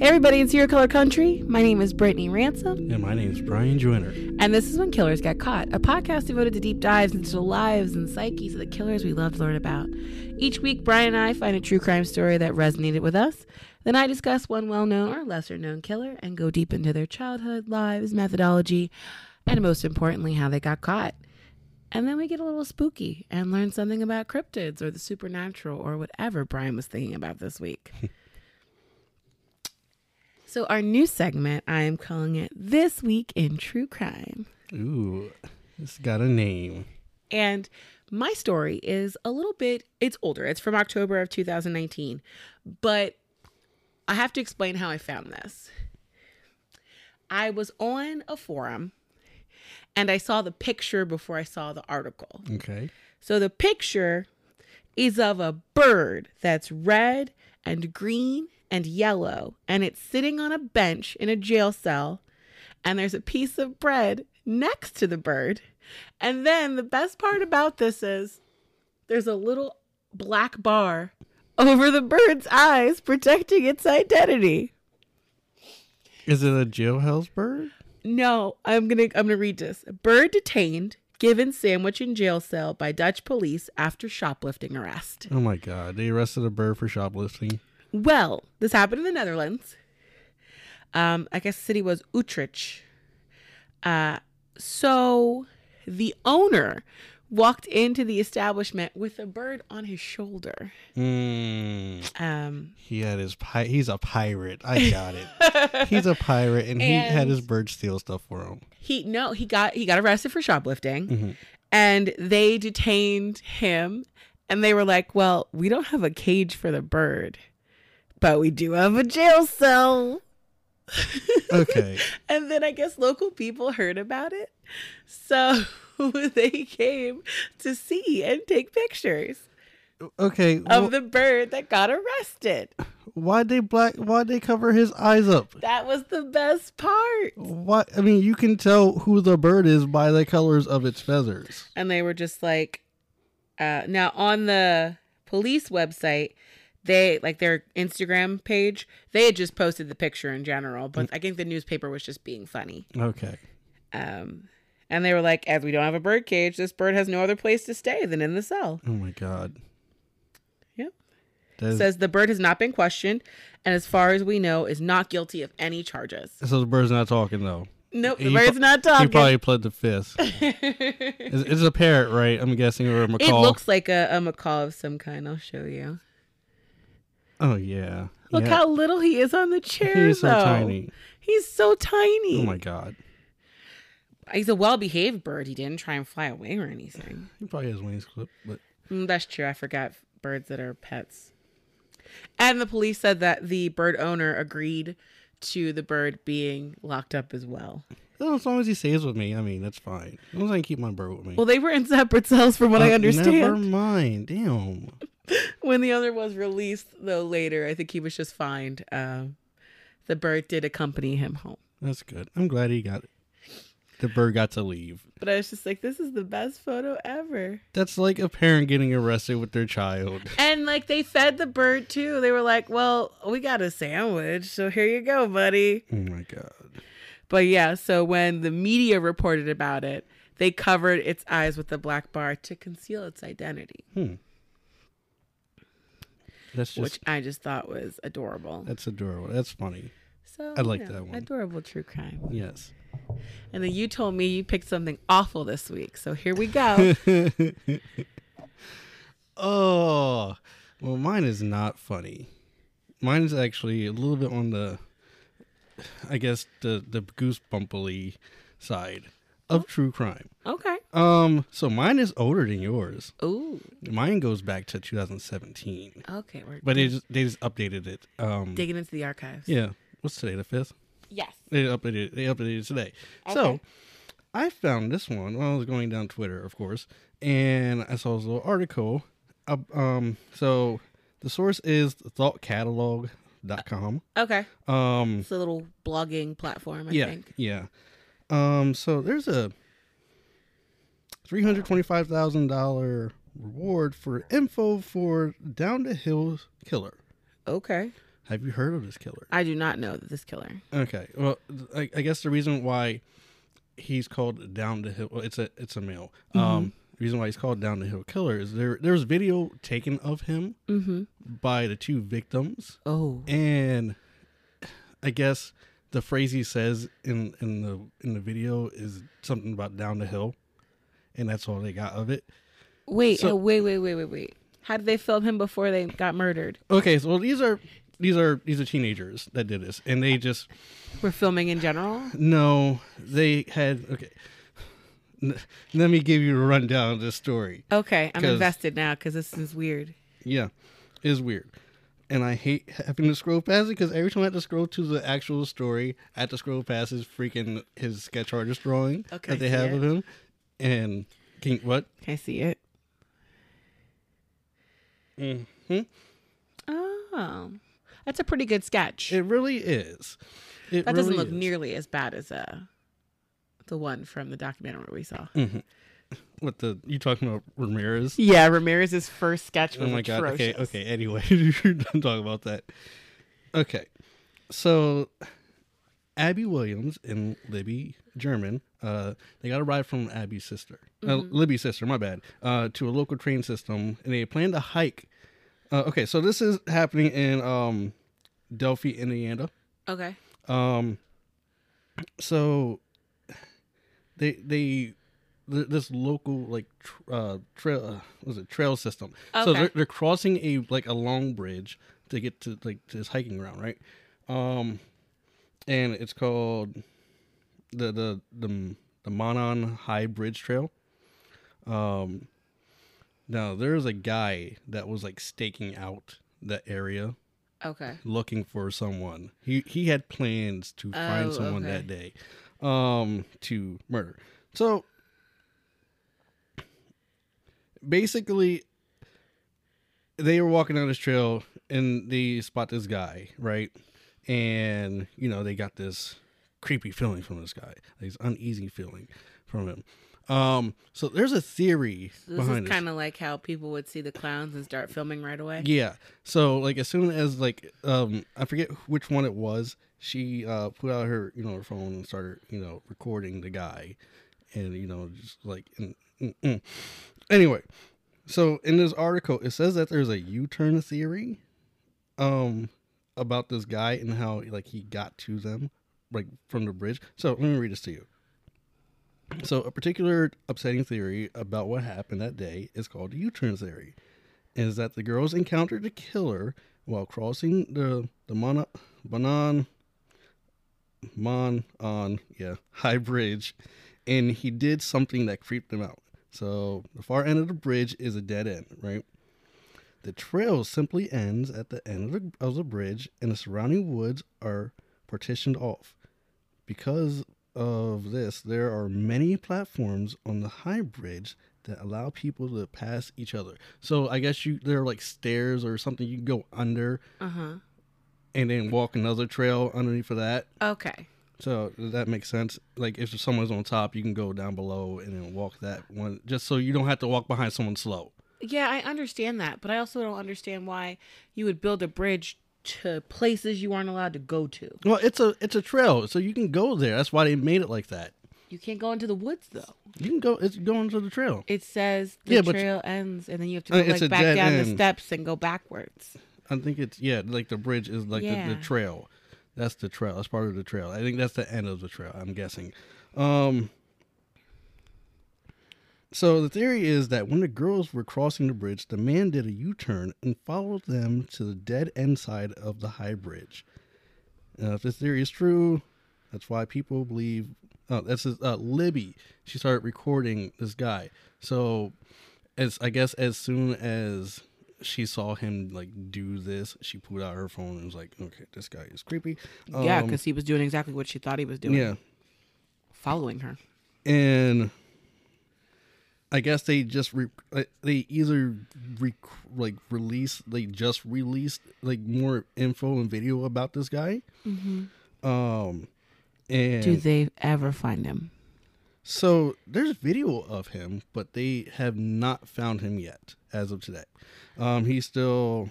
Hey everybody, it's Your Color Country. My name is Brittany Ransom, And my name is Brian Joyner. and this is When Killers Get Caught, a podcast devoted to deep dives into the lives and psyches of the killers we love to learn about. Each week, Brian and I find a true crime story that resonated with us. Then I discuss one well known or lesser known killer and go deep into their childhood, lives, methodology, and most importantly, how they got caught. And then we get a little spooky and learn something about cryptids or the supernatural or whatever Brian was thinking about this week. so, our new segment, I am calling it This Week in True Crime. Ooh, it's got a name. And my story is a little bit, it's older. It's from October of 2019. But I have to explain how I found this. I was on a forum and I saw the picture before I saw the article. Okay. So the picture is of a bird that's red and green and yellow, and it's sitting on a bench in a jail cell, and there's a piece of bread next to the bird. And then the best part about this is there's a little black bar over the bird's eyes protecting its identity. Is it a jailhouse bird? No, I'm gonna I'm gonna read this. Bird detained, given sandwich in jail cell by Dutch police after shoplifting arrest. Oh my god, they arrested a bird for shoplifting. Well, this happened in the Netherlands. Um, I guess the city was Utrecht. Uh, so the owner walked into the establishment with a bird on his shoulder. Mm, Um, he had his pi- he's a pirate. I got it. he's a pirate and, he had his bird steal stuff for him. he no, he got he got arrested for shoplifting, Mhm. and they detained him, and they were like, "Well, we don't have a cage for the bird, but we do have a jail cell." Okay. And then I guess local people heard about it. So they came to see and take pictures Okay. of well, the bird that got arrested. why'd they black why'd they cover his eyes up? That was the best part. What I mean, you can tell who the bird is by the colors of its feathers. And they were just like, uh, now on the police website, they like their Instagram page, they had just posted the picture in general, but I think the newspaper was just being funny. Okay. Um, and they were like, as we don't have a bird cage, this bird has no other place to stay than in the cell. Oh my god. Yep. Is- says the bird has not been questioned and as far as we know is not guilty of any charges so the bird's not talking though. nope the He bird's pro- not talking. He probably pled the fifth. it's, it's a parrot, right? I'm guessing, or a macaw. it looks like a, a macaw of some kind i'll show you Oh yeah. look yeah. how little he is on the chair he is so though. tiny. he's so tiny Oh my god. he's a well-behaved bird he didn't try and fly away or anything He probably has wings clipped, but Mm, that's true i forgot birds that are pets and the police said that the bird owner agreed to the bird being locked up as well well, as long as he stays with me, I mean that's fine. As long as I can keep my bird with me. well they were in separate cells from what i Uh, understand Never mind. Damn. when the other was released though later i think he was just fined um the bird did accompany him home That's good. I'm glad he got it. The bird got to leave. but i was just like this is the best photo ever That's like a parent getting arrested with their child. and like they fed the bird too they were like well we got a sandwich so here you go buddy Oh my god. but yeah so when the media reported about it they covered its eyes with a black bar to conceal its identity Hmm. That's just which i just thought was adorable that's adorable. That's funny. so I like you know, that one. adorable true crime Yes. and then you told me you picked something awful this week so here we go oh, well, mine is not funny. Mine is actually a little bit on the, I guess the the goosebumpily side of true crime. okay Um, so mine is older than yours. Ooh. Mine goes back to 2017, Okay, we're but they just they just updated it. Um, digging into the archives. yeah. What's today? The fifth. Yes. They updated. They updated it today. So, I found this one when I was going down Twitter, of course, and I saw this little article. Uh, um, so the source is thoughtcatalog.com. Okay. Um, It's a little blogging platform, I yeah, think. yeah. Um, so there's a three hundred twenty-five thousand dollar reward for info for Down the Hill Killer. Okay. Have you heard of this killer? I do not know this killer. Okay. Well, I, I guess the reason why he's called down the hill. Well, it's a it's a male. Um, the reason why he's called down the hill killer is there there was video taken of him Mm-hmm. by the two victims, Oh. and I guess the phrase he says in in the in the video is something about down the hill, and that's all they got of it. Wait, So- uh, wait, wait, wait, wait, wait. How did they film him before they got murdered? Okay, so these are these are these are teenagers that did this, and they just We're filming in general. no, they had okay. N- let me give you a rundown of this story. Okay, I'm invested now because this is weird. Yeah, it's weird. And I hate having to scroll past it because every time I have to scroll to the actual story, I have to scroll past his freaking his sketch artist drawing Okay, that they have it. of him. And can what? Can I see it? hmm Oh, that's a pretty good sketch. It really is. It that doesn't look is. nearly as bad as uh, the one from the documentary we saw. What the you talking about Ramirez? Yeah, Ramirez's first sketch Oh was my god. Okay, okay. Anyway, you're done talking about that. Okay. So Abby Williams and Libby German, uh, they got a ride from Abby's sister. Uh, Libby's sister, my bad. Uh, to a local train system and they plan to hike. Uh, okay, so this is happening in um Delphi, Indiana. Okay. Um, so they they th- this local like tr- uh trail uh, was it trail system. So they're, they're crossing a like a long bridge to get to like to this hiking ground, right? Um, and it's called the the the the Monon High Bridge Trail. Um, now there's a guy that was like staking out the area Okay. looking for someone. He he had plans to find Oh, someone okay. that day um to murder. So basically they were walking down this trail and they spot this guy, right? And you know, they got this creepy feeling from this guy. This uneasy feeling from him. Um so there's a theory This behind is this. kind of like how people would see the clowns and start filming right away. Yeah. So like as soon as like um I forget which one it was, she uh put out her you know her phone and started you know recording the guy, and you know just like mm, mm, mm. Anyway. So in this article, it says that there's a U-turn theory, um, about this guy and how like he got to them, like from the bridge. So let me read this to you. So a particular upsetting theory about what happened that day is called the U-turn theory is that the girls encountered the killer while crossing the the Mona, Banan Mon on yeah high bridge, and he did something that creeped them out. So the far end of the bridge is a dead end, right? The trail simply ends at the end of the, of the bridge, and the surrounding woods are partitioned off. Because of this, there are many platforms on the high bridge that allow people to pass each other. So I guess you there are like stairs or something you can go under Uh huh. and then walk another trail underneath of that. Okay. So does that makes sense? Like if someone's on top, you can go down below and then walk that one, just so you don't have to walk behind someone slow. Yeah, I understand that, but I also don't understand why you would build a bridge to places you aren't allowed to go to. Well, it's a it's a trail, so you can go there. That's why they made it like that. You can't go into the woods though. You can go. It's going to the trail. It says the Yeah, trail ends, and then you have to Uh, go like back down the steps and go backwards. I think it's yeah, like the bridge is like the, the trail. That's the trail. That's part of the trail. I think that's the end of the trail. I'm guessing. Um. So the theory is that when the girls were crossing the bridge, the man did a U-turn and followed them to the dead end side of the high bridge. Now, if this theory is true, that's why people believe. Oh, that's uh, Libby. She started recording this guy. So, as I guess as soon as she saw him like do this, she pulled out her phone and was like, "Okay, this guy is creepy." yeah, Um, because he was doing exactly what she thought he was doing. yeah, following her. and I guess they just re- uh, they either rec- like release they just released like more info and video about this guy. Um, and Do they ever find him? So there's video of him, but they have not found him yet as of today. Um, he's still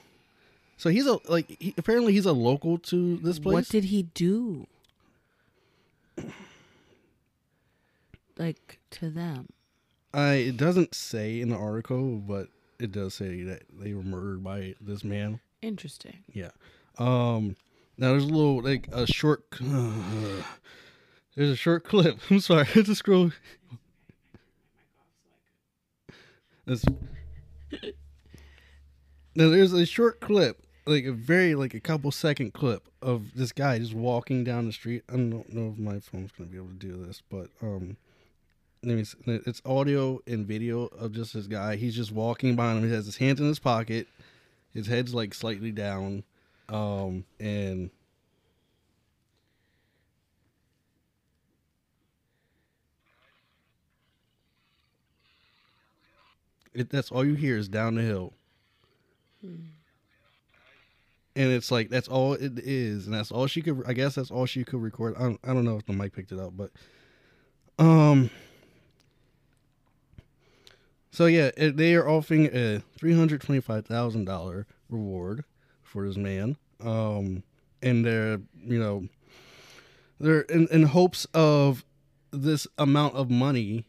So he's a like he, apparently he's a local to this place. What did he do? Like to them. I it doesn't say in the article, but it does say that they were murdered by this man. Interesting. Yeah. Um. Now there's a little like a short. there's a short clip. I'm sorry. I had to scroll. That's. Now there's a short clip, like a very like a couple second clip of this guy just walking down the street. I don't know if my phone's gonna be able to do this, but um. It's audio and video of just this guy. He's just walking behind him. He has his hands in his pocket. His head's like slightly down, um, and it, that's all you hear is down the hill. And it's like that's all it is, and that's all she could. I guess that's all she could record. I don't, I don't know if the mic picked it up, but um. So yeah, it, they are offering a three hundred twenty-five thousand dollar reward for this man, um, and they're you know they're in, in hopes of this amount of money,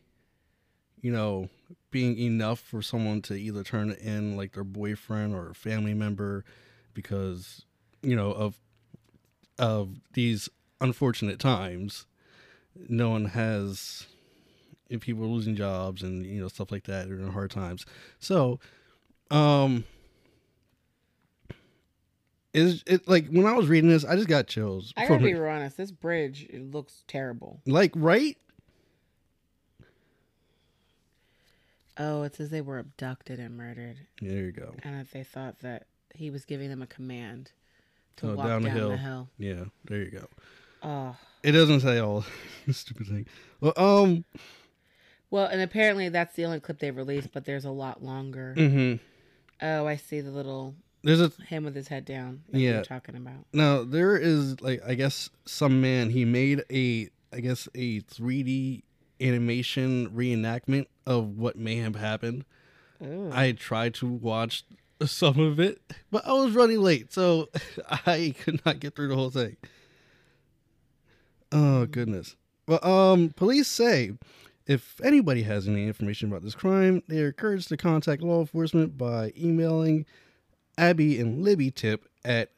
you know, being enough for someone to either turn in like their boyfriend or family member, because you know of of these unfortunate times, no one has if people are losing jobs and you know stuff like that during hard times. So, um, is it like when I was reading this, I just got chills. I gotta be it. honest. This bridge it looks terrible. Like right? Oh, it says they were abducted and murdered, There you go. and that they thought that he was giving them a command to Oh, walk down down, the the hill. hill. Yeah, there you go. Oh, It doesn't say all stupid thing. Well, um, well, and apparently that's the only clip they released, but there's a lot longer. Mm-hmm. Oh, I see the little there's a him with his head down. Yeah. you're talking about. now there is like I guess some man he made a I guess a 3D animation reenactment of what may have happened. Ooh. I tried to watch some of it, but I was running late, so I could not get through the whole thing. Oh goodness. Well, um, police say if anybody has any information about this crime, they are encouraged to contact law enforcement by emailing Abby and Libby Tip at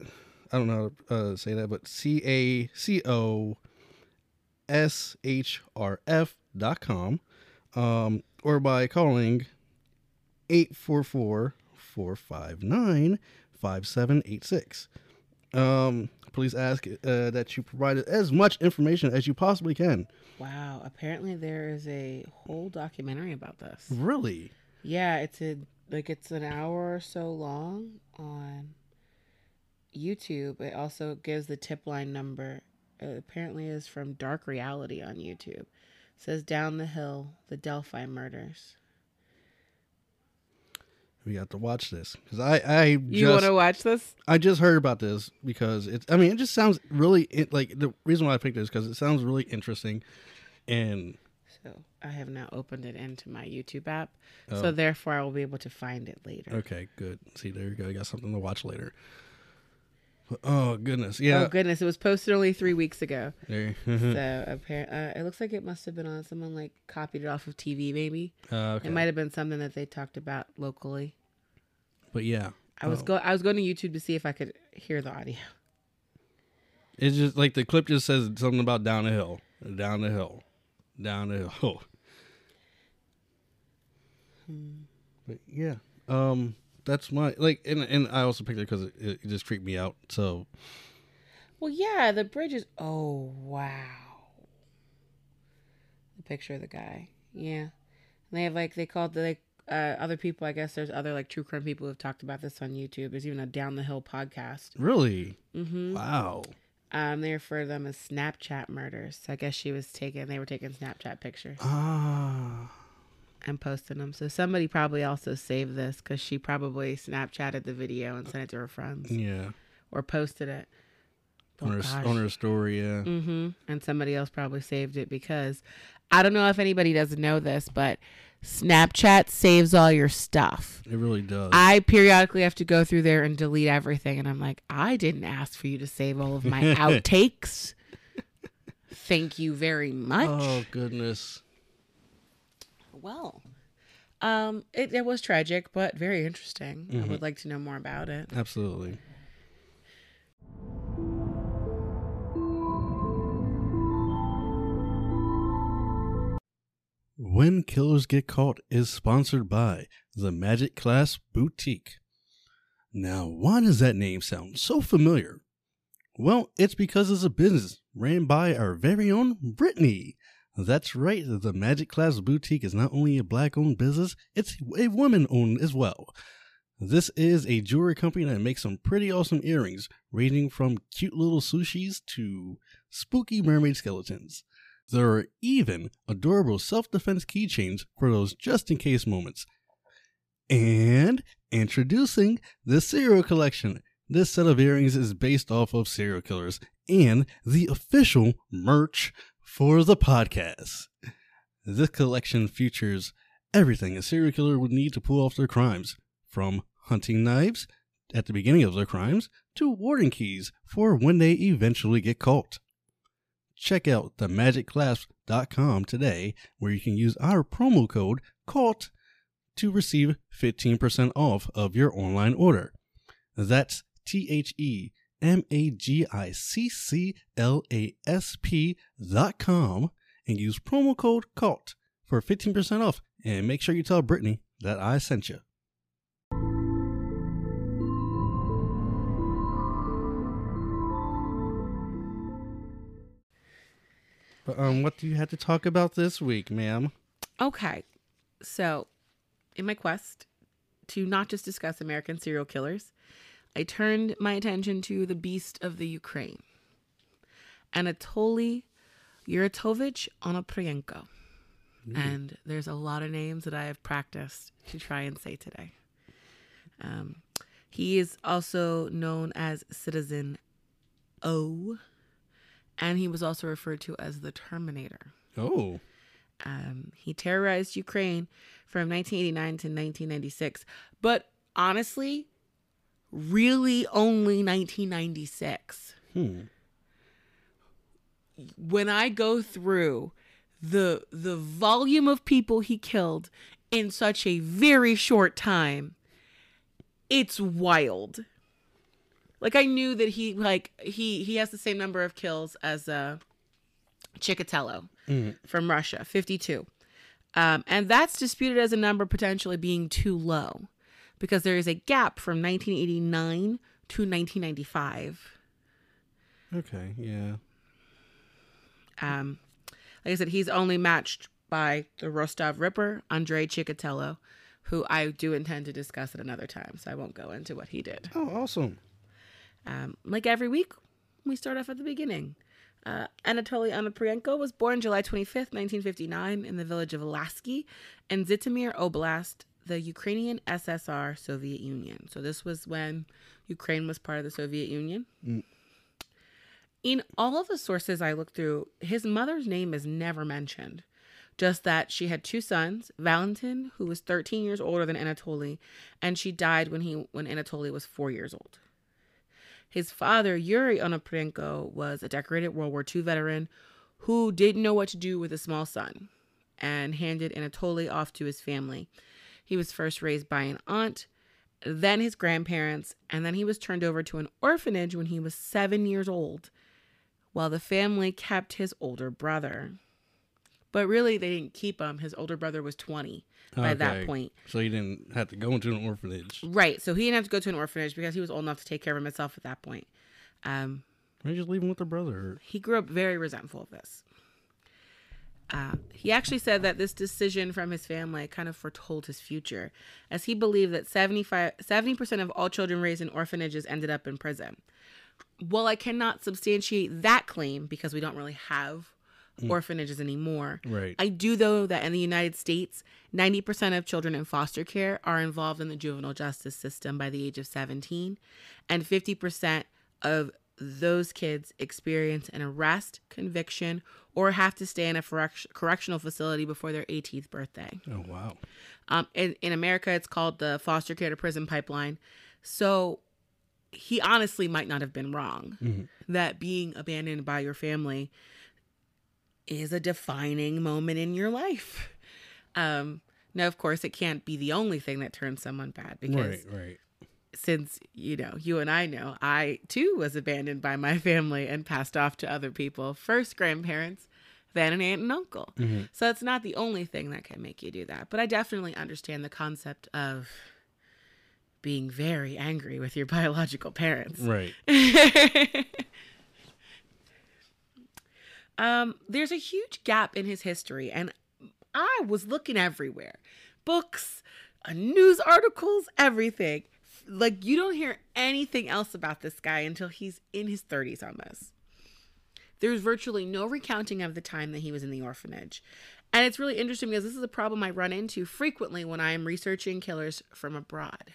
I don't know how to uh, say that, but C A C O S H R F dot com, um, or by calling 844 459 5786. Um, please ask uh, that you provide as much information as you possibly can. wow. Apparently there is a whole documentary about this. Really? Yeah, it's a like it's an hour or so long on YouTube. It also gives the tip line number. It apparently is from Dark Reality on YouTube. It says down the hill, the Delphi murders. We got to watch this because I I You want to watch this? I just heard about this because it's I mean it just sounds really it, like the reason why I picked it is because it sounds really interesting and So I have now opened it into my YouTube app. Oh. So therefore I will be able to find it later. okay good see there you go you got something to watch later. Oh goodness yeah Oh goodness, it was posted only three weeks ago. there so apparently, uh, it looks like it must have been on someone like copied it off of TV. Maybe uh, okay it might have been something that they talked about locally. but yeah I was Oh. go I was going to YouTube to see if I could hear the audio. It's just like the clip just says something about down the hill, down the hill, down the hill. But yeah, um, that's my like, and and I also picked it because it, it just creeped me out. So Well, yeah, the bridge is. Oh wow, the picture of the guy. Yeah, and they have like they called the like uh, other people. I guess there's other like true crime people who have talked about this on YouTube. There's even a Down the Hill podcast. really, Mm-hmm. wow, Um, they refer to them as Snapchat murders. So I guess she was taking. They were taking Snapchat pictures ah, and posting them. So somebody probably also saved this because she probably Snapchatted the video and sent it to her friends yeah, or posted it. Oh, on her on her story, yeah, Mm-hmm. And somebody else probably saved it because I don't know if anybody doesn't know this, but Snapchat saves all your stuff. It really does. I periodically have to go through there and delete everything. And I'm like, I didn't ask for you to save all of my outtakes. Thank you very much. oh goodness. Well, um, it, it was tragic, but very interesting. I Mhm. would like to know more about it. Absolutely. When Killers Get Caught is sponsored by the Magic Clasp Boutique. Now, why does that name sound so familiar? Well, it's because it's a business ran by our very own Brittany. That's right, the Magic Clasp Boutique is not only a black owned business, it's a woman owned as well. This is a jewelry company that makes some pretty awesome earrings, ranging from cute little sushis to spooky mermaid skeletons. There are even adorable self defense keychains for those just in case moments. And introducing the Serial Collection. This set of earrings is based off of serial killers and the official merch for the podcast. This collection features everything a serial killer would need to pull off their crimes, from hunting knives at the beginning of their crimes to warden keys for when they eventually get caught. Check out themagicclasp.com today where you can use our promo code CAUGHT to receive 15% off of your online order. That's T H E M A G I C C L A S P dot com and use promo code CAUGHT for 15% off. And make sure you tell Brittany that I sent you. But um, what do you have to talk about this week, ma'am? Okay. So, in my quest to not just discuss American serial killers, I turned my attention to the beast of the Ukraine, Anatoly Yuritovich Onoprienko. And there's a lot of names that I have practiced to try and say today. Um, he is also known as Citizen O, and he was also referred to as the Terminator. Oh, Um, he terrorized Ukraine from 1989 to 1996, but honestly, really only 1996. hmm. When I go through the the volume of people he killed in such a very short time, it's wild. Like I knew that he like he he has the same number of kills as uh Chikatilo Mm. from Russia, 52. Um, and that's disputed as a number potentially being too low because there is a gap from 1989 to 1995. Okay, yeah. Um, like I said, he's only matched by the Rostov Ripper, Andrei Chikatilo, who I do intend to discuss at another time, so I won't go into what he did. Oh, awesome. Um, like every week, we start off at the beginning. Uh, Anatoly Onoprienko was born July 25th, 1959, in the village of Lasky in Zhytomyr Oblast, the Ukrainian SSR Soviet Union. So, this was when Ukraine was part of the Soviet Union. Mm. In all of the sources I looked through, his mother's name is never mentioned. Just that she had two sons, Valentin, who was 13 years older than Anatoly, and she died when he when Anatoly was four years old. His father, Yuri Onoprienko, was a decorated World War II veteran who didn't know what to do with a small son and handed Anatoly off to his family. He was first raised by an aunt, then his grandparents, and then he was turned over to an orphanage when he was seven years old, while the family kept his older brother. But really, they didn't keep him. His older brother was 20 by that point. So he didn't have to go into an orphanage. Right. So he didn't have to go to an orphanage because he was old enough to take care of himself at that point. Um, Why just leave him with the brother? he grew up very resentful of this. Uh, he actually said that this decision from his family kind of foretold his future, as he believed that 75, 70% of all children raised in orphanages ended up in prison. While I cannot substantiate that claim because we don't really have orphanages anymore, Right. I do know that in the United States, 90% of children in foster care are involved in the juvenile justice system by the age of 17, and 50% of those kids experience an arrest, conviction, or have to stay in a correctional facility before their 18th birthday. Oh wow. Um, in, in America, it's called the foster care to prison pipeline. So he honestly might not have been wrong Mhm. that being abandoned by your family is a defining moment in your life. Um, now, of course, it can't be the only thing that turns someone bad because Right, right. Since you know you and I know, I too was abandoned by my family and passed off to other people. First grandparents, then an aunt and uncle. Mhm. So it's not the only thing that can make you do that. But I definitely understand the concept of being very angry with your biological parents. Right. um, there's a huge gap in his history, and I was looking everywhere books, uh, news articles, everything. Like, you don't hear anything else about this guy until he's in his 30s almost. There's virtually no recounting of the time that he was in the orphanage. And it's really interesting because this is a problem I run into frequently when I am researching killers from abroad.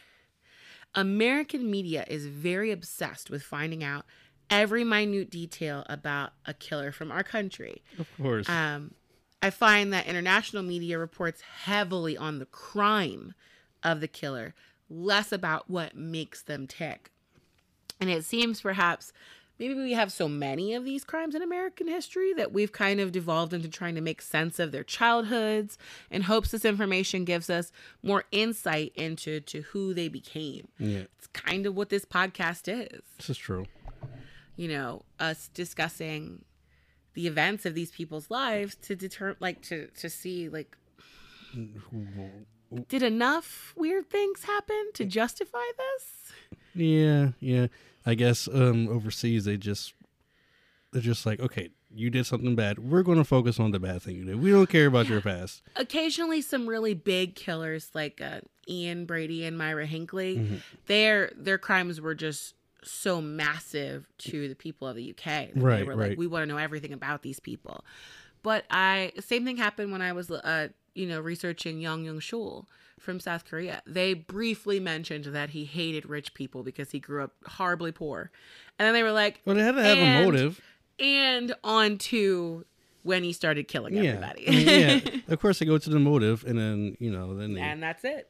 American media is very obsessed with finding out every minute detail about a killer from our country. Of course. Um, I find that international media reports heavily on the crime of the killer, less about what makes them tick. And it seems perhaps maybe we have so many of these crimes in American history that we've kind of devolved into trying to make sense of their childhoods in hopes this information gives us more insight into to who they became. yeah. It's kind of what this podcast is This is true. you know, us discussing the events of these people's lives to deter like to to see like did enough weird things happen to justify this? Yeah, yeah. I guess um overseas they just they're just like, okay, you did something bad. We're going to focus on the bad thing you did. We don't care about your past. Occasionally some really big killers like uh, Ian Brady and Myra Hindley, Mm-hmm. their their crimes were just so massive to the people of the UK. that they Right, were right. like we want to know everything about these people. But I same thing happened when I was uh you know researching Yoo Young-chul from South Korea. They briefly mentioned that he hated rich people because he grew up horribly poor. And then they were like Well, they had to have a motive. and on to when he started killing Yeah. everybody. I mean, yeah. Of course, they go to the motive, and then you know, then they. and that's it.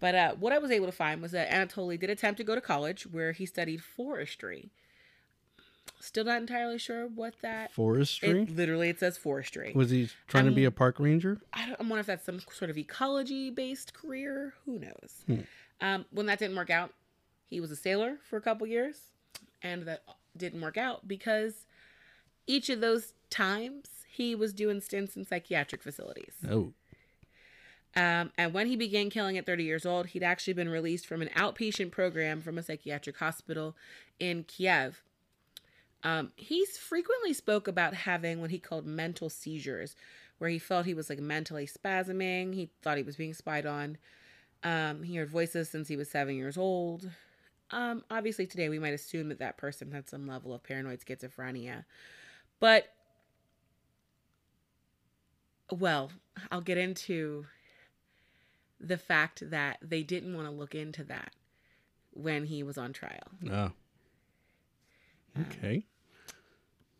But uh, what I was able to find was that Anatoly did attempt to go to college where he studied forestry. Still not entirely sure what that. Forestry. It, literally, it says forestry. Was he trying to be a park ranger? I don't I wonder if that's some sort of ecology based career. Who knows? Hmm. Um, when that didn't work out, he was a sailor for a couple years, and that didn't work out because each of those times he was doing stints in psychiatric facilities. Oh, Um, and when he began killing at 30 years old, he'd actually been released from an outpatient program from a psychiatric hospital in Kiev. Um, he's frequently spoke about having what he called mental seizures, where he felt he was like mentally spasming. He thought he was being spied on. Um, he heard voices since he was seven years old. Um, obviously, today we might assume that that person had some level of paranoid schizophrenia, but well, I'll get into the fact that they didn't want to look into that when he was on trial. oh. Okay.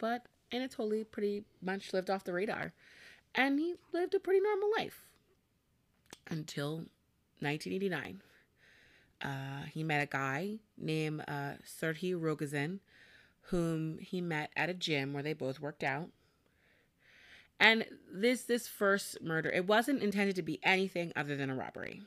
But Anatoly pretty much lived off the radar. And he lived a pretty normal life until 1989. Uh, he met a guy named uh, Serhiy Rogozin, whom he met at a gym where they both worked out. And this this first murder, it wasn't intended to be anything other than a robbery.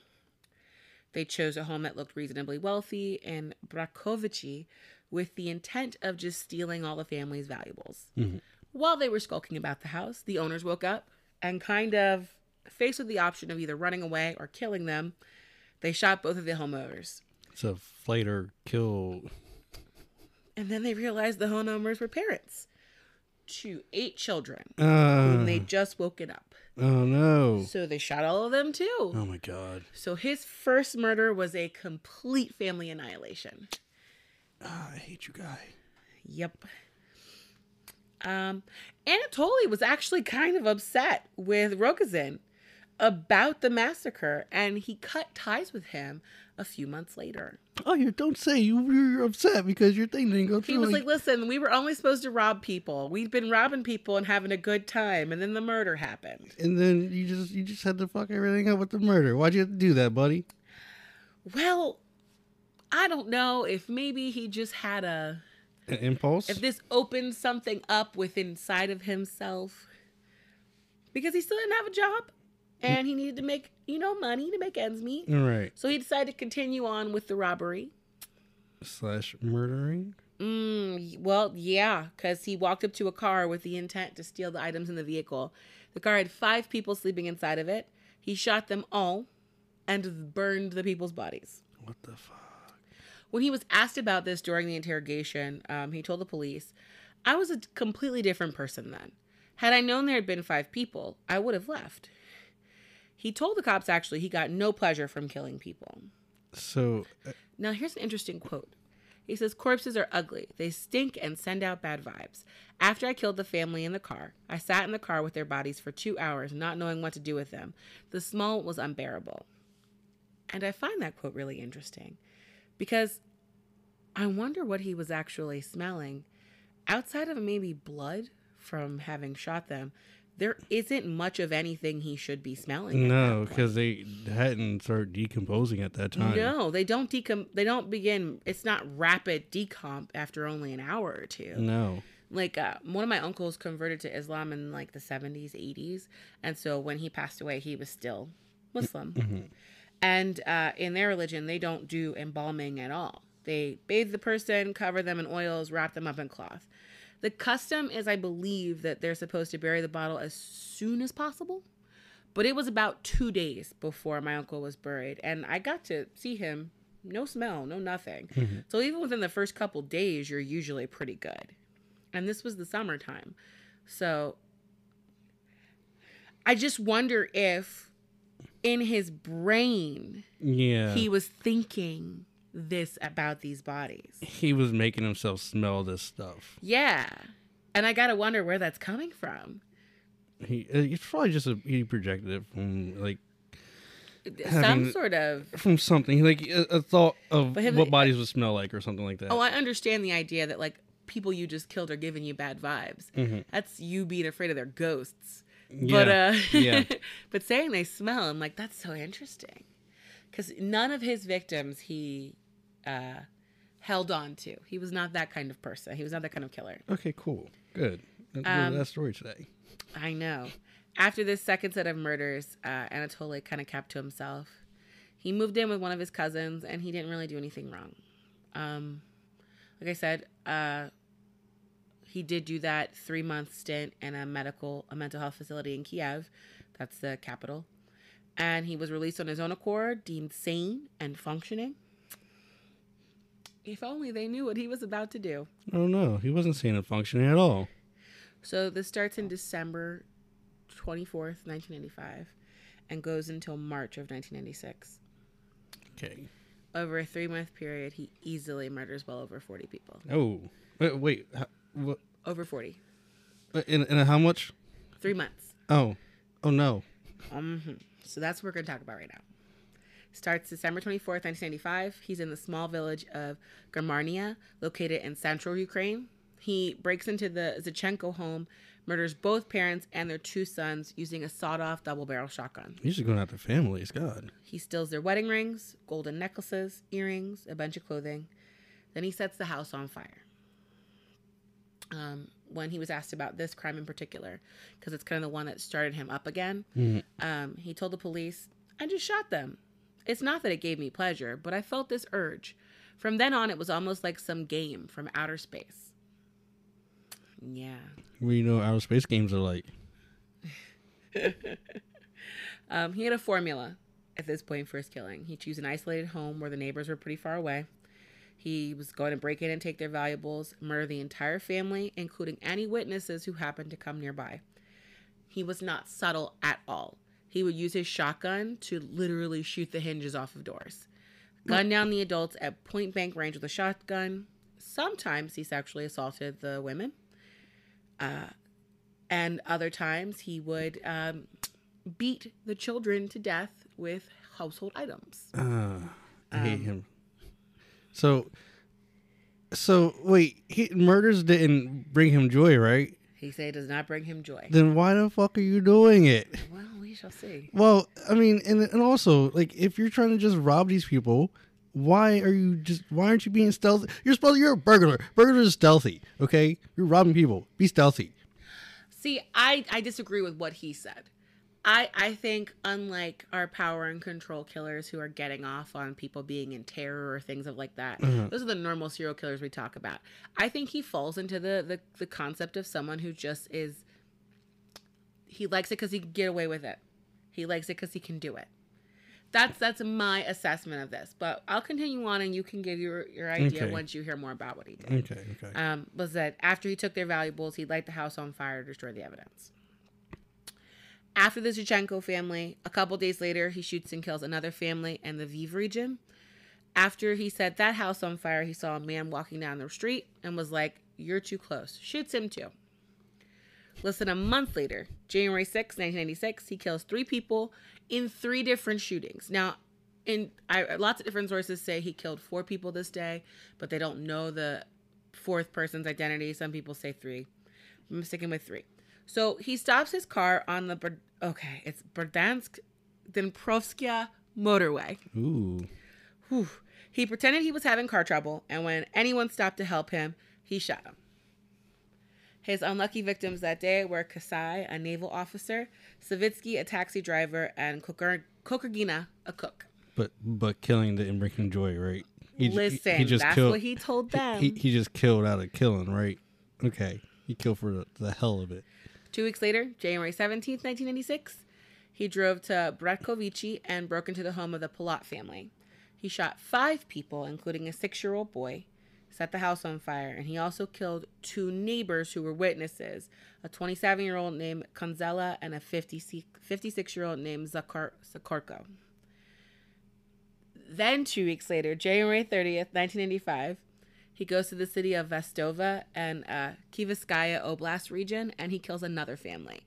They chose a home that looked reasonably wealthy in Brakovici with the intent of just stealing all the family's valuables. Mhm. While they were skulking about the house, the owners woke up and kind of faced with the option of either running away or killing them, they shot both of the homeowners. It's a flight or kill. And then they realized the homeowners were parents to eight children Uh, whom they just woken up. oh no. So they shot all of them too. Oh my god. So his first murder was a complete family annihilation. Ah, I hate you, guy. Yep. Um, Anatoly was actually kind of upset with Rogozin. about the massacre and he cut ties with him a few months later. Oh, you don't say you you're upset because your thing didn't go through. He was like, "Listen, we were only supposed to rob people. We'd been robbing people and having a good time, and then the murder happened." and then you just you just had to fuck everything up with the murder. Why'd you have to do that, buddy? Well, I don't know if maybe he just had a An impulse. if this opened something up within inside of himself because he still didn't have a job and he needed to make, you know, money to make ends meet. Right. So he decided to continue on with the robbery. Slash murdering. Mm, well, yeah, because he walked up to a car with the intent to steal the items in the vehicle. The car had five people sleeping inside of it. He shot them all and burned the people's bodies. What the fuck? When he was asked about this during the interrogation, um, he told the police, I was a completely different person then. Had I known there had been five people, I would have left. He told the cops actually he got no pleasure from killing people. So uh, Now, here's an interesting quote. He says, Corpses are ugly. They stink and send out bad vibes. After I killed the family in the car, I sat in the car with their bodies for two hours, not knowing what to do with them. The smell was unbearable. And I find that quote really interesting because I wonder what he was actually smelling. Outside of maybe blood from having shot them, there isn't much of anything he should be smelling. no, because they hadn't started decomposing at that time. No, they don't decom. They don't begin. It's not rapid decomp after only an hour or two. No. Like uh, one of my uncles converted to Islam in like the seventies, eighties, and so when he passed away, he was still Muslim. Mm-hmm. And uh, in their religion, they don't do embalming at all. They bathe the person, cover them in oils, wrap them up in cloth. The custom is, I believe, that they're supposed to bury the bottle as soon as possible. But it was about two days before my uncle was buried, and I got to see him. No smell, no nothing. Mm-hmm. So even within the first couple days, you're usually pretty good. And this was the summertime, so I just wonder if, in his brain, Yeah. he was thinking this about these bodies. he was making himself smell this stuff. Yeah. And I got to wonder where that's coming from. He uh, it's probably just a, he projected it from like Some Having- sort of. from something like a, a thought of him- what bodies would smell like or something like that. Oh, I understand the idea that, like, people you just killed are giving you bad vibes. Mhm. That's you being afraid of their ghosts. yeah. But, uh, Yeah. but saying they smell, I'm like, that's so interesting. Because none of his victims he uh, held on to. He was not that kind of person. He was not that kind of killer. okay, cool, good. That's Um, that story today. I know. After this second set of murders, uh, Anatoly kind of kept to himself. He moved in with one of his cousins, and he didn't really do anything wrong. Um, like I said, uh, he did do that three month stint in a medical, a mental health facility in Kiev. That's the capital. And he was released on his own accord, deemed sane and functioning. If only they knew what he was about to do. Oh no, he wasn't seeing it functioning at all. So this starts in December 24th, 1995, and goes until March of 1996. Okay. Over a three month period, he easily murders well over 40 people. Oh, wait, wait how, what? Over 40. In, in how much? Three months. Oh, oh no. hmm So that's what we're going to talk about right now. Starts December 24th, 1995. He's in the small village of Garmarnia, located in central Ukraine. He breaks into the Zaichenko home, murders both parents and their two sons using a sawed off double barrel shotgun. He's just going after families. God. He steals their wedding rings, golden necklaces, earrings, a bunch of clothing. Then he sets the house on fire. Um, when he was asked about this crime in particular, because it's kind of the one that started him up again, Mhm. um, he told the police, I just shot them. It's not that it gave me pleasure, but I felt this urge. From then on, it was almost like some game from outer space. Yeah. We know outer space games are like. Um, he had a formula at this point for his killing. He'd choose an isolated home where the neighbors were pretty far away. He was going to break in and take their valuables, murder the entire family, including any witnesses who happened to come nearby. He was not subtle at all. He would use his shotgun to literally shoot the hinges off of doors. Gun down the adults at point blank range with a shotgun. Sometimes he sexually assaulted the women. Uh, and other times he would um, beat the children to death with household items. Uh, I hate Um, him. So, so wait, he murders didn't bring him joy, right? He say it does not bring him joy. Then why the fuck are you doing it? well, we shall see. Well, I mean, and and also, like, if you're trying to just rob these people, why are you just? Why aren't you being stealthy? You're supposed. You're a burglar. Burglar is stealthy. Okay, you're robbing people. Be stealthy. See, I, I disagree with what he said. I I think unlike our power and control killers who are getting off on people being in terror or things of like that, Uh-huh. those are the normal serial killers we talk about. I think he falls into the the, the concept of someone who just is. He likes it because he can get away with it. He likes it because he can do it. That's that's my assessment of this. But I'll continue on, and you can give your your idea Okay. once you hear more about what he did Okay. Okay. um, was that after he took their valuables, he'd light the house on fire to destroy the evidence. After the Zaichenko family, a couple days later, he shoots and kills another family in the Viv region. After he set that house on fire, he saw a man walking down the street and was like, You're too close. Shoots him too. Less than a month later, January 6, 1996, he kills three people in three different shootings. Now, in I, lots of different sources say he killed four people this day, but they don't know the fourth person's identity. Some people say three. I'm sticking with three. So he stops his car on the okay, it's Berdansk Dniprovskaya motorway. Ooh. Whew. He pretended he was having car trouble, and when anyone stopped to help him, he shot him. His unlucky victims that day were Kasai, a naval officer, Savitsky, a taxi driver, and Kokorgina, a cook. But but killing didn't bring him joy, right? He, Listen, that's what he told them. He, he just killed out of killing, right? Okay. He killed for the, the hell of it. Two weeks later, January 17th, 1996, he drove to Bratkovici and broke into the home of the Pilat family. He shot five people, including a six year old boy, set the house on fire, and he also killed two neighbors who were witnesses a 27 year old named Konzela and a 56 year old named Zakar- Zakorko. Then, two weeks later, January 30th, 1985, he goes to the city of Vestova and uh, Kievskaya Oblast region and he kills another family.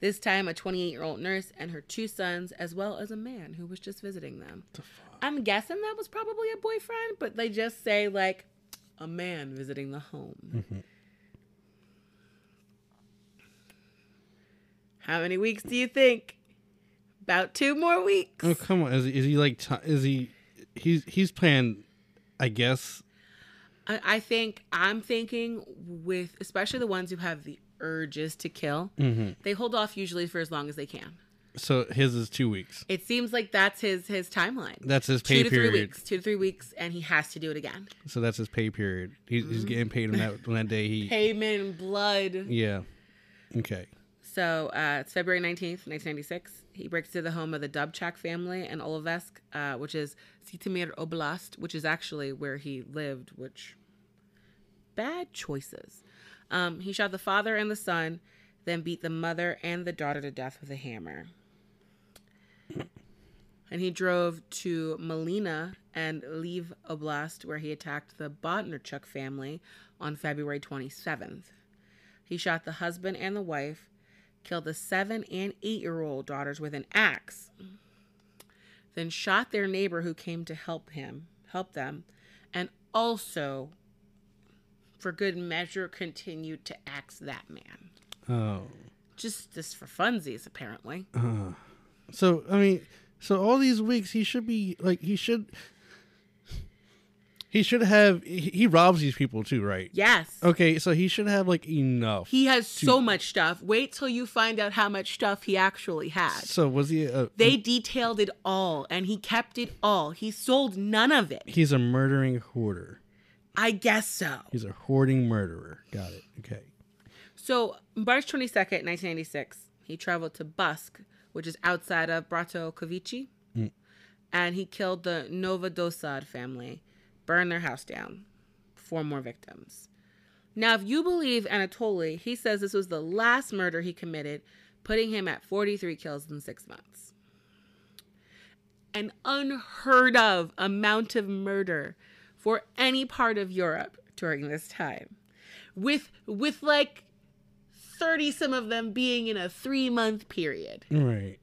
This time, a 28 year old nurse and her two sons, as well as a man who was just visiting them. I'm guessing that was probably a boyfriend, but they just say, like, a man visiting the home. How many weeks do you think? About two more weeks. Oh come on! Is he, is he like? T- is he? He's he's playing. I guess. I, I think I'm thinking with especially the ones who have the urges to kill, Mm-hmm. they hold off usually for as long as they can. So his is two weeks. It seems like that's his his timeline. That's his pay two to period. three weeks. Two to three weeks, and he has to do it again. So that's his pay period. He's, he's getting paid on that on that day. He Payment in blood. yeah. Okay. So uh, it's February 19th, 1996. He breaks into the home of the Dubchak family in Olovesk, uh, which is Zhytomyr Oblast, which is actually where he lived, which bad choices. Um, he shot the father and the son, then beat the mother and the daughter to death with a hammer. And he drove to Melina and Lviv Oblast, where he attacked the Bodnarchuk family on February 27th. He shot the husband and the wife, killed the seven and eight year old daughters with an axe, then shot their neighbor who came to help him, help them, and also, for good measure, continued to axe that man. Oh. Just, just for funsies, apparently. Uh-huh. So I mean, so all these weeks he should be like he should. He should have. He, he robs these people too, right? Yes. Okay, so he should have like enough. He has so much stuff. Wait till you find out how much stuff he actually had. so was he? A, They detailed it all, and he kept it all. He sold none of it. he's a murdering hoarder. I guess so. He's a hoarding murderer. Got it. Okay. So, March 22nd, 1996, he traveled to Busk, which is outside of Bratokovici, mm. and he killed the Novodosad family, burned their house down. Four more victims. Now, if you believe Anatoly, he says this was the last murder he committed, putting him at 43 kills in six months. An unheard of amount of murder for any part of Europe during this time. With with like 30 some of them being in a 3 month period. Right.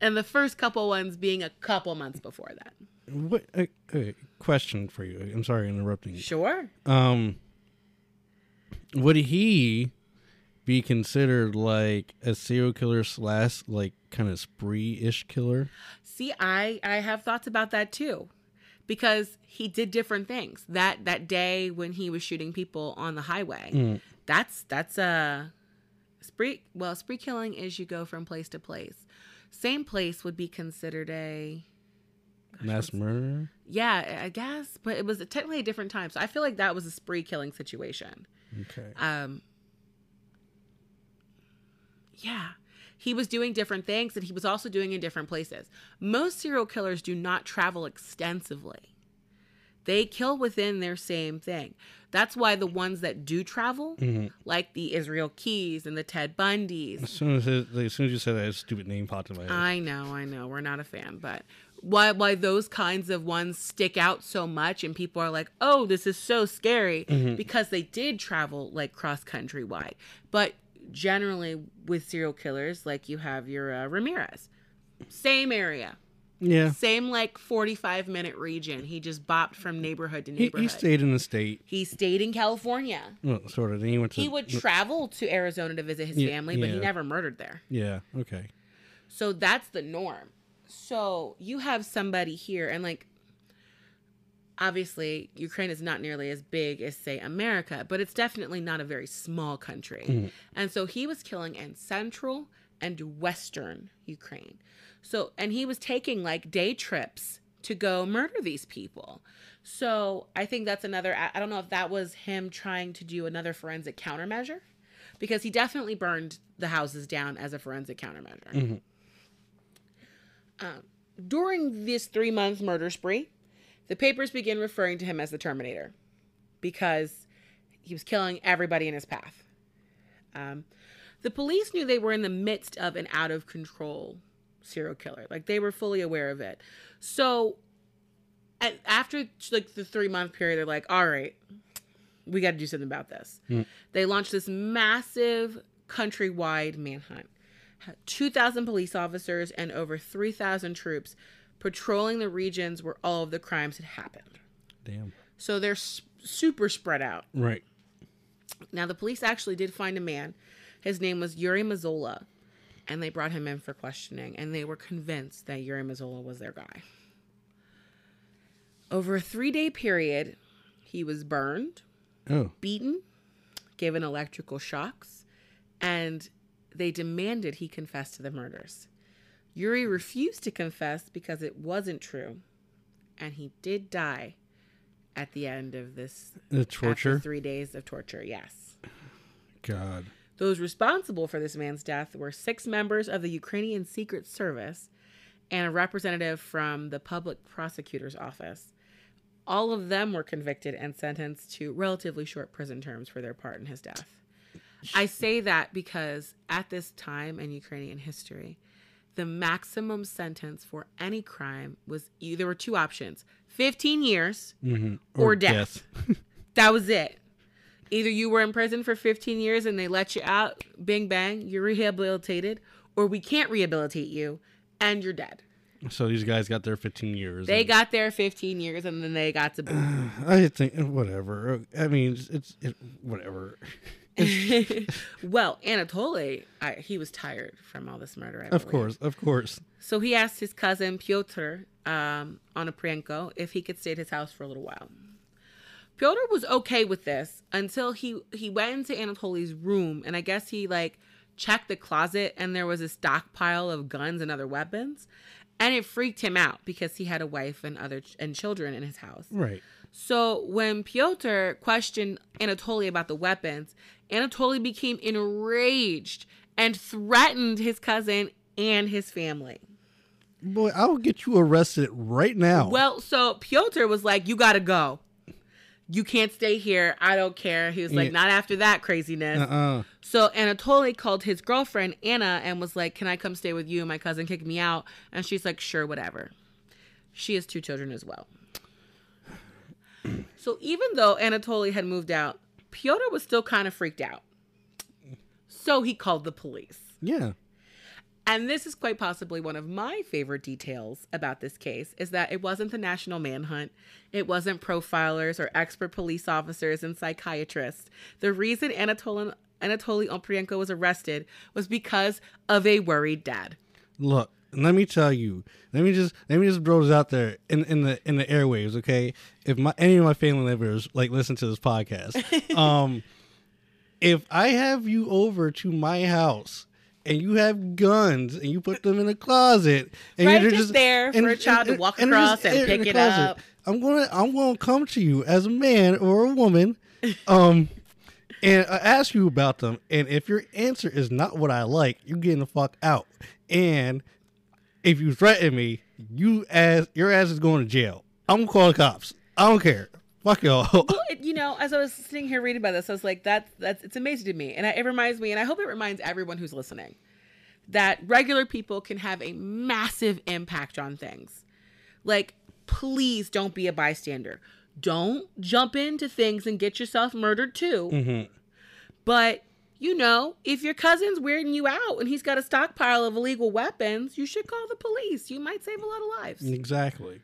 and the first couple ones being a couple months before that. What a, a question for you? I'm sorry, interrupting. you. Sure. Um, would he be considered like a serial killer slash like kind of spree ish killer? See, I I have thoughts about that too. Because he did different things. That that day when he was shooting people on the highway. Mm. That's that's a spree well, spree killing is you go from place to place. Same place would be considered a Mass murder? yeah, I guess, but it was technically a different time. So I feel like that was a spree killing situation. Okay. Um Yeah. He was doing different things and he was also doing in different places. Most serial killers do not travel extensively. They kill within their same thing. That's why the ones that do travel, like the Israel Keyes and the Ted Bundys, As soon as it, as soon as you said that, a stupid name popped in my head. I know, I know. We're not a fan, but why why those kinds of ones stick out so much and people are like, "Oh, this is so scary" because they did travel like cross country wide. But generally with serial killers, like you have your uh, Ramirez. Same area. Yeah. Same like 45 minute region. He just bopped from neighborhood to neighborhood. he stayed in the state. He stayed in California. Well, sort of. Then he went to. He would travel to Arizona to visit his Yeah, family, but he never murdered there. Yeah. Okay. So that's the norm. So you have somebody here, and like, obviously, Ukraine is not nearly as big as, say, America, but it's definitely not a very small country. Mm. And so he was killing in central and western Ukraine. So, and he was taking like day trips to go murder these people. So I think that's another, I don't know if that was him trying to do another forensic countermeasure because he definitely burned the houses down as a forensic countermeasure. Um, during this three month murder spree, the papers begin referring to him as the Terminator because he was killing everybody in his path. Um, the police knew they were in the midst of an out of control serial killer. Like they were fully aware of it. So at, after like the three month period, they're like, all right, we got to do something about this. Hmm. They launched this massive countrywide manhunt. 2,000 police officers and over 3,000 troops patrolling the regions where all of the crimes had happened. Damn. So they're super spread out. Right. Now, the police actually did find a man. His name was Yuri Mozola, and they brought him in for questioning, and they were convinced that Yuri Mozola was their guy. Over a three day period, he was burned, Oh. beaten, given electrical shocks, and they demanded he confess to the murders. Yuri refused to confess because it wasn't true, and he did die at the end of this The torture. three days of torture. Yes. God. Those responsible for this man's death were six members of the Ukrainian Secret Service and a representative from the public prosecutor's office. All of them were convicted and sentenced to relatively short prison terms for their part in his death. I say that because at this time in Ukrainian history, the maximum sentence for any crime was there were two options 15 years Mm-hmm. Or death. that was it. Either you were in prison for 15 years and they let you out, bing bang, you're rehabilitated, or we can't rehabilitate you and you're dead. So these guys got their 15 years. They got their 15 years and then they got to boot. I think whatever. I mean, it's, it, whatever. well, Anatoly, I, he was tired from all this murder. I Of believe. course, of course. So he asked his cousin Pyotr um, Onoprienko if he could stay at his house for a little while. Pyotr was okay with this until he he went into Anatoly's room and I guess he like checked the closet and there was a stockpile of guns and other weapons, and it freaked him out because he had a wife and other ch- and children in his house. Right. So when Pyotr questioned Anatoly about the weapons, Anatoly became enraged and threatened his cousin and his family. Boy, I will get you arrested right now. Well, so Pyotr was like, "You gotta go. You can't stay here. I don't care." He was like, Yeah. "Not after that craziness." uh-uh. So Anatoly called his girlfriend Anna and was like, "Can I come stay with you? My cousin kicked me out." And she's like, "Sure, whatever." She has two children as well. So even though Anatoly had moved out, Pyotr was still kind of freaked out. So he called the police. Yeah. And this is quite possibly one of my favorite details about this case is that it wasn't the national manhunt. It wasn't profilers or expert police officers and psychiatrists. The reason Anatoly, Anatoly Oprienko was arrested was because of a worried dad. Look, let me tell you. Let me just let me just throw this out there in, in the in the airwaves, okay? If my any of my family members like listen to this podcast, um, if I have you over to my house and you have guns and you put them in a closet and Right, you're just there for a child to walk across and in pick it up. I'm gonna I'm gonna come to you as a man or a woman, um, and I ask you about them. And if your answer is not what I like, you getting the fuck out. And if you threaten me, you ass your ass is going to jail. I'm gonna call the cops. I don't care. Fuck y'all. Well, it, you know, as I was sitting here reading about this, I was like, that's that's it's amazing to me, and it reminds me, and I hope it reminds everyone who's listening, that regular people can have a massive impact on things. Like, please don't be a bystander. Don't jump into things and get yourself murdered too. Mhm. But you know, if your cousin's weirding you out and he's got a stockpile of illegal weapons, you should call the police. You might save a lot of lives. Exactly.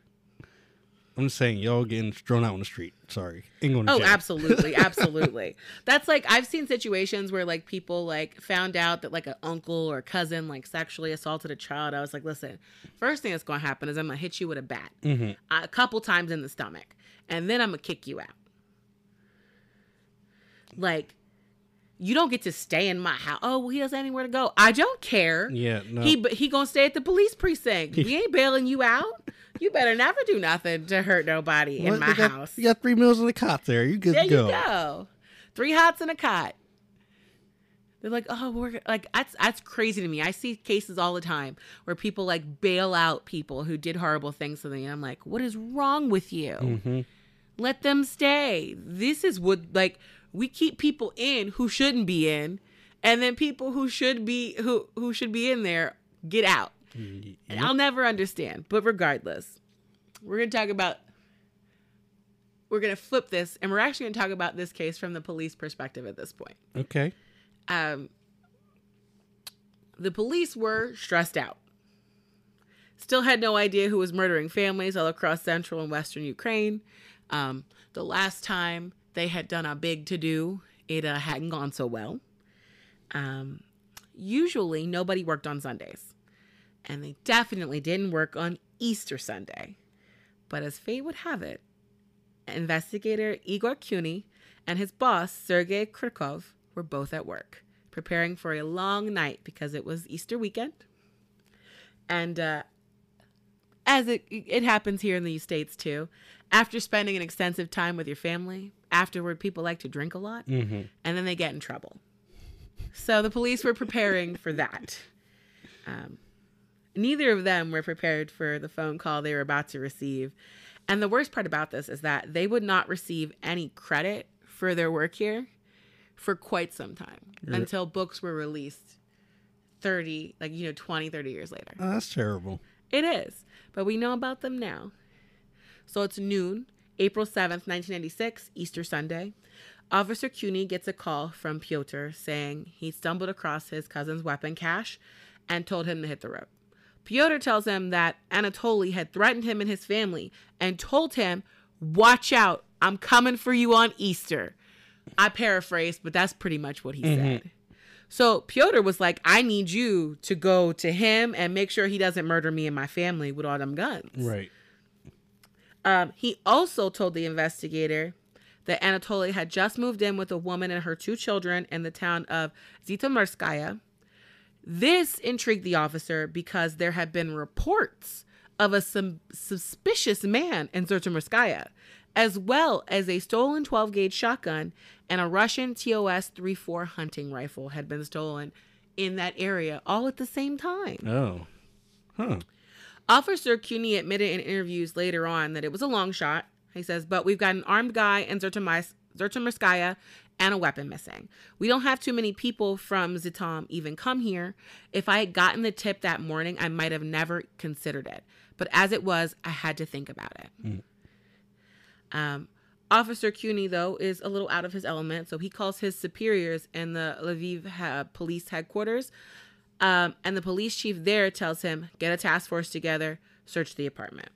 I'm just saying, y'all getting thrown out on the street. Sorry, to Oh, jail. absolutely, absolutely. That's like I've seen situations where like people like found out that like an uncle or cousin like sexually assaulted a child. I was like, listen, first thing that's going to happen is I'm gonna hit you with a bat Mhm. a couple times in the stomach, and then I'm gonna kick you out. Like, you don't get to stay in my house. Oh, well, he doesn't have anywhere to go. I don't care. Yeah, no. He he gonna stay at the police precinct. we ain't bailing you out. You better never do nothing to hurt nobody What? in my got- house. You got three meals in the cot there. You good There to you go. go. Three hots and a cot. They're like, oh, we're like that's that's crazy to me. I see cases all the time where people like bail out people who did horrible things to them. And I'm like, what is wrong with you? Mhm. Let them stay. This is what like we keep people in who shouldn't be in, and then people who should be who who should be in there get out. Y- And I'll never understand. But regardless, we're going to talk about we're going to flip this and we're actually going to talk about this case from the police perspective at this point. Okay. Um the police were stressed out. Still had no idea who was murdering families all across central and western Ukraine. Um, the last time they had done a big to do, it uh, hadn't gone so well. Um, usually, nobody worked on Sundays, and they definitely didn't work on Easter Sunday. But as fate would have it, investigator Igor Kuny and his boss Sergei Krikov were both at work, preparing for a long night because it was Easter weekend. And uh, as it it happens here in the states too, after spending an extensive time with your family, afterward people like to drink a lot, Mm-hmm. and then they get in trouble. So the police were preparing for that. Um, neither of them were prepared for the phone call they were about to receive. And the worst part about this is that they would not receive any credit for their work here for quite some time until books were released 30, like, you know, 20, 30 years later. Oh, that's terrible. It is, but we know about them now. So it's noon, April 7th, 1996, Easter Sunday. Officer Cuny gets a call from Piotr saying he stumbled across his cousin's weapon cache and told him to hit the road. Piotr tells him that Anatoly had threatened him and his family and told him, Watch out, I'm coming for you on Easter. I paraphrased, but that's pretty much what he said. So Piotr was like, I need you to go to him and make sure he doesn't murder me and my family with all them guns. Right. Um, he also told the investigator that Anatoly had just moved in with a woman and her two children in the town of Zhytomyrskaya. This intrigued the officer because there had been reports of a sus- suspicious man in Zhytomyrskaya, as well as a stolen 12 gauge shotgun and a Russian TOZ 34 hunting rifle had been stolen in that area all at the same time. Oh. Huh. Officer Cuny admitted in interviews later on that it was a long shot. He says, but we've got an armed guy in Zhytomyrskaya and a weapon missing. We don't have too many people from Zitom even come here. If I had gotten the tip that morning, I might have never considered it. But as it was, I had to think about it. Um, Officer Cuny, though, is a little out of his element, so he calls his superiors in the Lviv ha- police headquarters Um, and the police chief there tells him, get a task force together, search the apartment.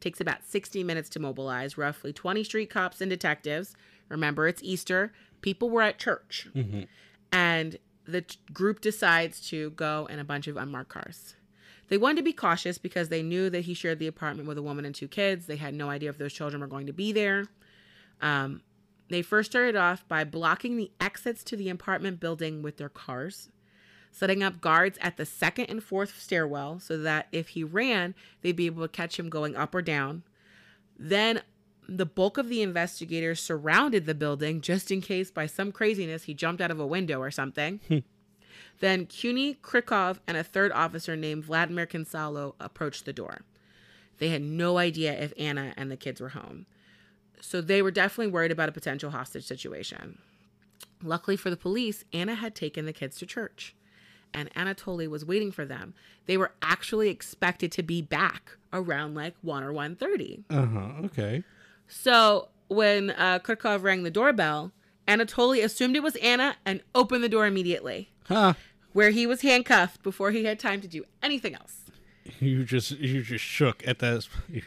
Takes about 60 minutes to mobilize, roughly 20 street cops and detectives. Remember, it's Easter. People were at church. And the t- group decides to go in a bunch of unmarked cars. They wanted to be cautious because they knew that he shared the apartment with a woman and two kids. They had no idea if those children were going to be there. Um, they first started off by blocking the exits to the apartment building with their cars, setting up guards at the second and fourth stairwell so that if he ran, they'd be able to catch him going up or down. Then the bulk of the investigators surrounded the building just in case by some craziness he jumped out of a window or something. then Cuny Krikov and a third officer named Vladimir Kinsalo approached the door. They had no idea if Anna and the kids were home. So they were definitely worried about a potential hostage situation. Luckily for the police, Anna had taken the kids to church and Anatoly was waiting for them. They were actually expected to be back around like 1 or 1:30. Uh-huh. Okay. So when uh, Krikov rang the doorbell, Anatoly assumed it was Anna and opened the door immediately, Huh. where he was handcuffed before he had time to do anything else. You just you just shook at that.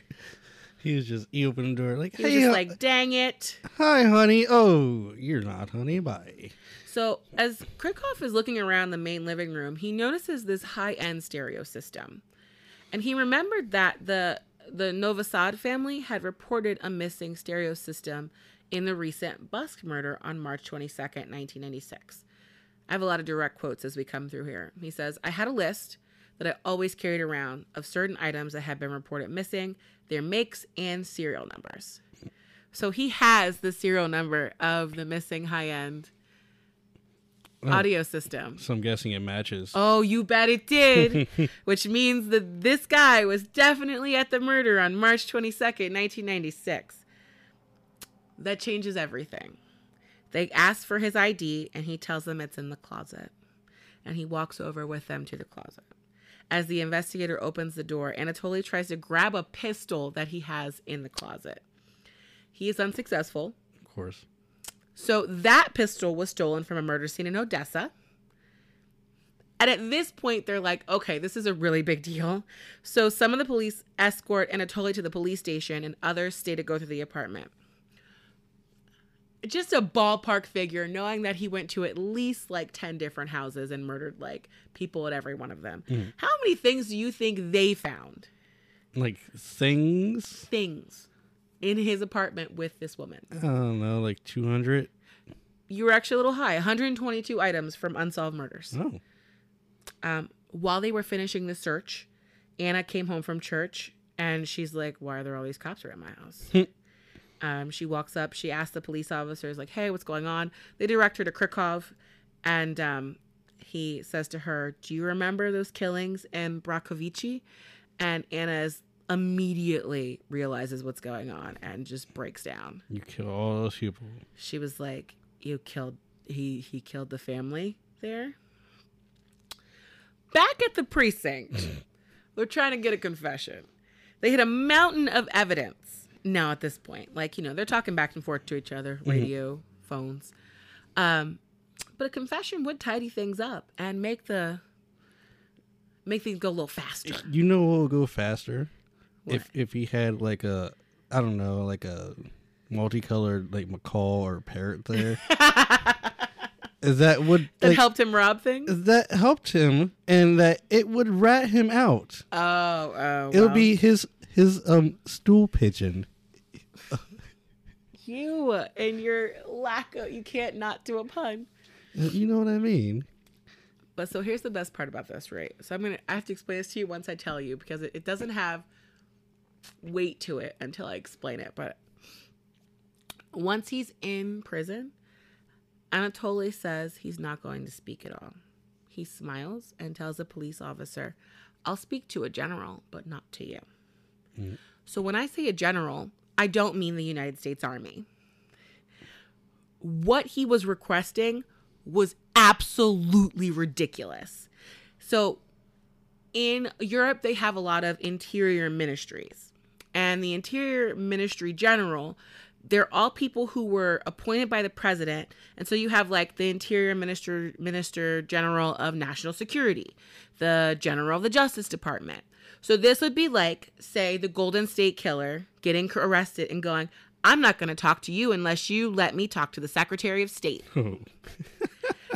He was just he opened the door like, He was hey, just uh, like, dang it. hi, honey. Oh, you're not, honey. Bye. So as Krikov is looking around the main living room, he notices this high-end stereo system. And he remembered that the the Novosad family had reported a missing stereo system in the recent Busk murder on March 22nd, 1996. I have a lot of direct quotes as we come through here. He says, I had a list that I always carried around of certain items that had been reported missing, their makes, and serial numbers. So he has the serial number of the missing high end Oh. audio system. So I'm guessing it matches. Oh, you bet it did. Which means that this guy was definitely at the murder on March 22nd, 1996. That changes everything. They ask for his ID and he tells them it's in the closet. And he walks over with them to the closet. As the investigator opens the door, Anatoly tries to grab a pistol that he has in the closet. He is unsuccessful. Of course. So that pistol was stolen from a murder scene in Odessa. And at this point, they're like, okay, this is a really big deal. So some of the police escort Anatoly to the police station, and others stay to go through the apartment. Just a ballpark figure, knowing that he went to at least like 10 different houses and murdered like people at every one of them. Mm. How many things do you think they found? Like things. Things in his apartment with this woman. I don't know, like 200. You were actually a little high 122 items from unsolved murders. Oh. um, while they were finishing the search, Anna came home from church and she's like, Why are there all these cops around my house? um, she walks up, she asks the police officers, like, Hey, what's going on? They direct her to Krikov and um, he says to her, Do you remember those killings in Brakovici? And Anna is immediately realizes what's going on and just breaks down. You kill all those people. She was like, "You killed he he killed the family there." Back at the precinct, they're trying to get a confession. They hit a mountain of evidence. Now at this point, like you know, they're talking back and forth to each other, radio, phones. Um, but a confession would tidy things up and make the make things go a little faster. You know what will go faster? If if he had like a I don't know, like a multicolored like macaw or parrot there. Is that would That like, helped him rob things. that helped him and that it would rat him out. Oh, oh, It'll be his his um stool pigeon. you and your lack of you can't not do a pun. You know what I mean? But so here's the best part about this, right? So I'm gonna I have to explain this to you once I tell you because it, it doesn't have weight to it until I explain it. But once he's in prison, Anatoly says he's not going to speak at all. He smiles and tells a police officer, I'll speak to a general, but not to you. Mm-hmm. So when I say a general, I don't mean the United States Army. What he was requesting was absolutely ridiculous. So in Europe, they have a lot of interior ministries. And the interior ministry general they're all people who were appointed by the president. And so you have like the Interior Minister, Minister General of National Security, the General of the Justice Department. So this would be like, say, the Golden State Killer getting arrested and going, I'm not going to talk to you unless you let me talk to the Secretary of State. Oh.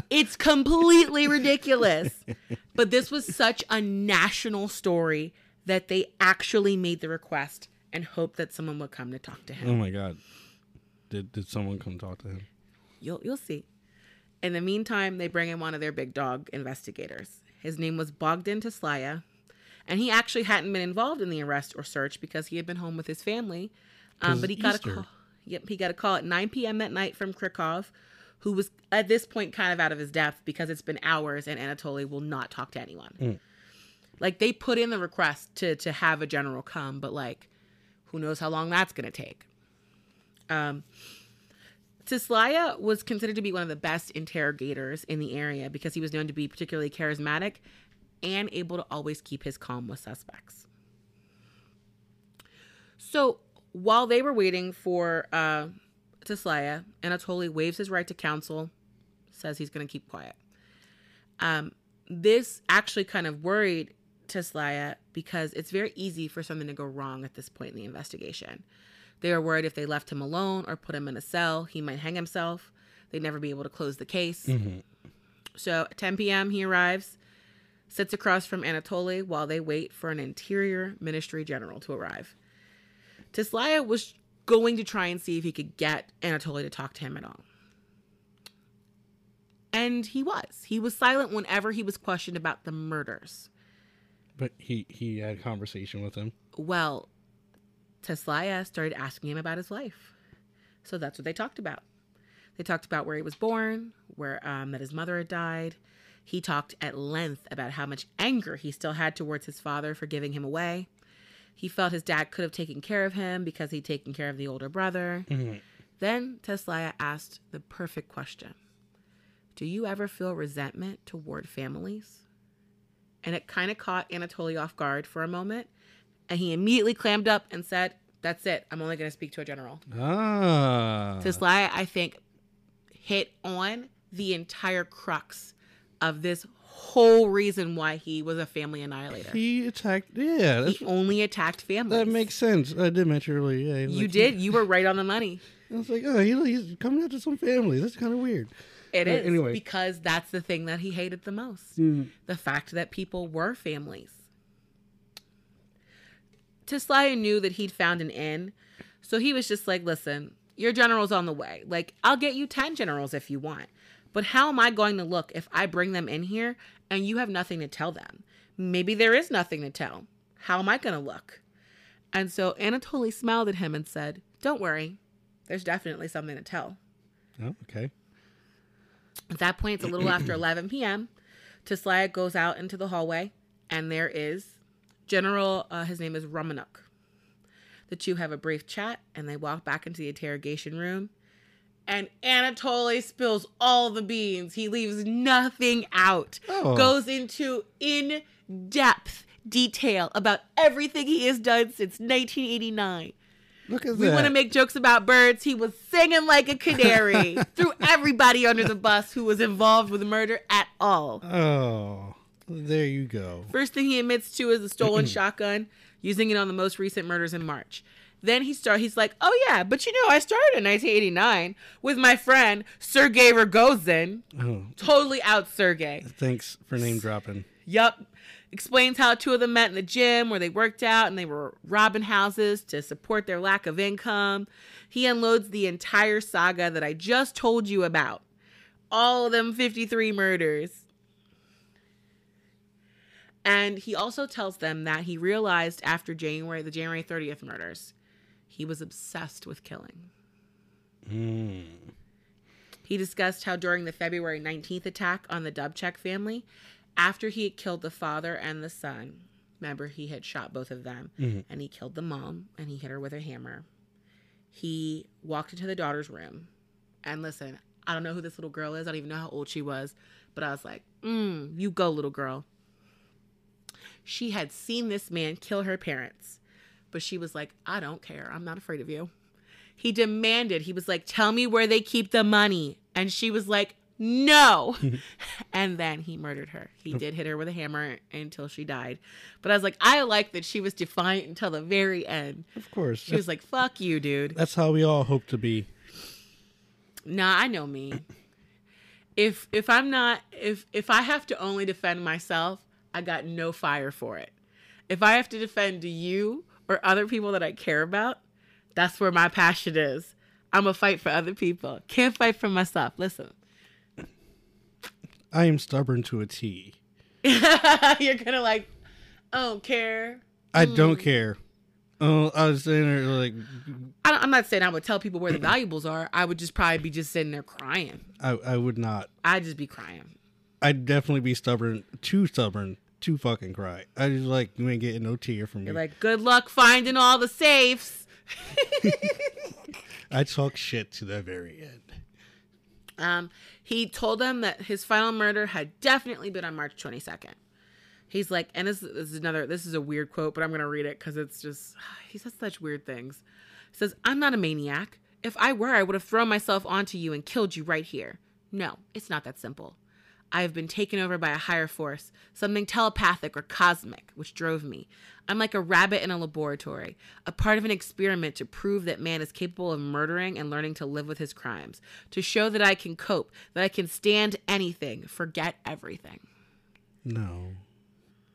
it's completely ridiculous. But this was such a national story that they actually made the request and hoped that someone would come to talk to him. Oh my god. Did did someone come talk to him? You'll you'll see. In the meantime, they bring in one of their big dog investigators. His name was Bogdan Teslaya, and he actually hadn't been involved in the arrest or search because he had been home with his family. Um, but he got Easter. a call. Yep, he got a call at 9 p.m. that night from Krikov, who was at this point kind of out of his depth because it's been hours and Anatoly will not talk to anyone. Mm. Like they put in the request to to have a general come, but like who knows how long that's going to take. Um, Teslaya was considered to be one of the best interrogators in the area because he was known to be particularly charismatic and able to always keep his calm with suspects. So while they were waiting for uh, Teslaya, Anatoly waives his right to counsel, says he's going to keep quiet. Um, this actually kind of worried Teslaya because it's very easy for something to go wrong at this point in the investigation. They were worried if they left him alone or put him in a cell, he might hang himself. They'd never be able to close the case. Mm-hmm. So at 10 p.m., he arrives, sits across from Anatoly while they wait for an interior ministry general to arrive. Teslaya was going to try and see if he could get Anatoly to talk to him at all. And he was. He was silent whenever he was questioned about the murders. But he he had a conversation with him. Well, Teslaya started asking him about his life. So that's what they talked about. They talked about where he was born, where um, that his mother had died. He talked at length about how much anger he still had towards his father for giving him away. He felt his dad could have taken care of him because he'd taken care of the older brother. Then Teslaya asked the perfect question Do you ever feel resentment toward families? And it kind of caught Anatoly off guard for a moment. And he immediately clammed up and said, That's it. I'm only going to speak to a general. Ah. This lie, I think, hit on the entire crux of this whole reason why he was a family annihilator. He attacked. Yeah, He only attacked families. that makes sense. I did mention earlier. Yeah, you like- did. You were right on the money. I was like, oh, he, he's coming after some families. That's kind of weird. It is anyway. because that's the thing that he hated the most. Mm-hmm. The fact that people were families. Teslaya knew that he'd found an in, so he was just like, "Listen, your general's on the way. Like, I'll get you 10 generals if you want. But how am I going to look if I bring them in here and you have nothing to tell them? Maybe there is nothing to tell. How am I going to look?" And so Anatoly smiled at him and said, "Don't worry. There's definitely something to tell." Oh, okay. At that point, it's a little after 11 p.m. Teslaya goes out into the hallway, and there is General, uh, his name is Romanuk. The two have a brief chat, and they walk back into the interrogation room. And Anatoly spills all the beans. He leaves nothing out. Oh. Goes into in depth detail about everything he has done since 1989. Look at We that. want to make jokes about birds. He was singing like a canary. Threw everybody under the bus who was involved with the murder at all. Oh, there you go. First thing he admits to is the stolen shotgun, using it on the most recent murders in March. Then he start. He's like, "Oh yeah, but you know, I started in 1989 with my friend Sergei Rogozin. Oh, Totally out Sergei. thanks for name dropping. Yup. Explains how two of them met in the gym where they worked out and they were robbing houses to support their lack of income. He unloads the entire saga that I just told you about. All of them 53 murders. And he also tells them that he realized after January, the January 30th murders, he was obsessed with killing. Mm. He discussed how during the February 19th attack on the Dubchak family, after he had killed the father and the son, remember he had shot both of them, and he killed the mom and he hit her with a hammer. He walked into the daughter's room, and listen, I don't know who this little girl is. I don't even know how old she was, but I was like, mm, "You go, little girl." She had seen this man kill her parents, but she was like, "I don't care. I'm not afraid of you." He demanded, he was like, Tell me where they keep the money. And she was like, No. and then he murdered her. He did hit her with a hammer until she died. But I was like, I like that she was defiant until the very end. Of course. She was like, Fuck you, dude. That's how we all hope to be. Nah, I know me. If if I'm not if if I have to only defend myself, I got no fire for it. If I have to defend you or other people that I care about, that's where my passion is. I'm a fight for other people. Can't fight for myself. Listen. I am stubborn to a T. You're gonna like, I don't care. I don't care. Oh, I was sitting there like I, I'm not saying I would tell people where the valuables are. I would just probably be just sitting there crying. I, I would not. I'd just be crying. I'd definitely be stubborn, too stubborn to fucking cry. I just like you ain't getting no tear from me. You're like, good luck finding all the safes. I talk shit to the very end. Um, he told them that his final murder had definitely been on March 22nd. He's like, and this, this is another, this is a weird quote, but I'm going to read it because it's just, he says such weird things. He says, I'm not a maniac. If I were, I would have thrown myself onto you and killed you right here. No, it's not that simple. I have been taken over by a higher force, something telepathic or cosmic, which drove me. I'm like a rabbit in a laboratory, a part of an experiment to prove that man is capable of murdering and learning to live with his crimes, to show that I can cope, that I can stand anything, forget everything. No.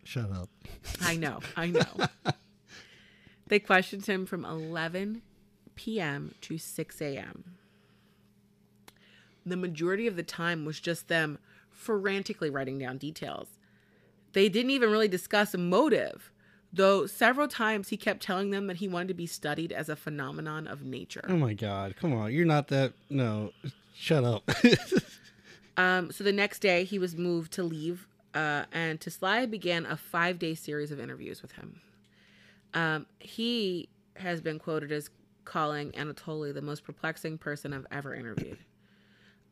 Shut up. I know, I know. they questioned him from 11 p.m. to 6 a.m. The majority of the time was just them frantically writing down details. They didn't even really discuss a motive, though several times he kept telling them that he wanted to be studied as a phenomenon of nature. Oh my god, come on. You're not that no. Shut up. Um, so the next day, he was moved to leave, uh, and Teslaya began a five day series of interviews with him. Um, he has been quoted as calling Anatoly the most perplexing person I've ever interviewed.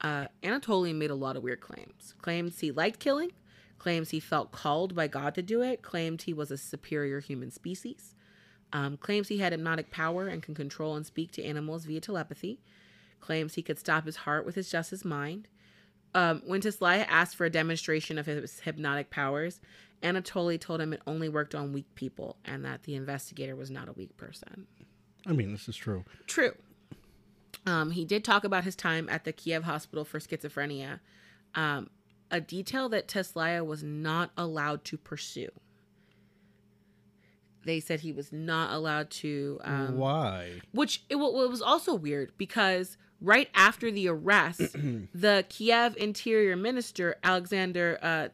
Uh, Anatoly made a lot of weird claims. Claims he liked killing, claims he felt called by God to do it, claimed he was a superior human species, um, claims he had hypnotic power and can control and speak to animals via telepathy, claims he could stop his heart with his just his mind. Um, when Teslaya asked for a demonstration of his hypnotic powers, Anatoly told him it only worked on weak people and that the investigator was not a weak person. I mean, this is true. True. Um, he did talk about his time at the Kiev Hospital for Schizophrenia, um, a detail that Teslaya was not allowed to pursue. They said he was not allowed to. Um, Why? which it, it was also weird because right after the arrest, the Kiev Interior Minister Alexander uh,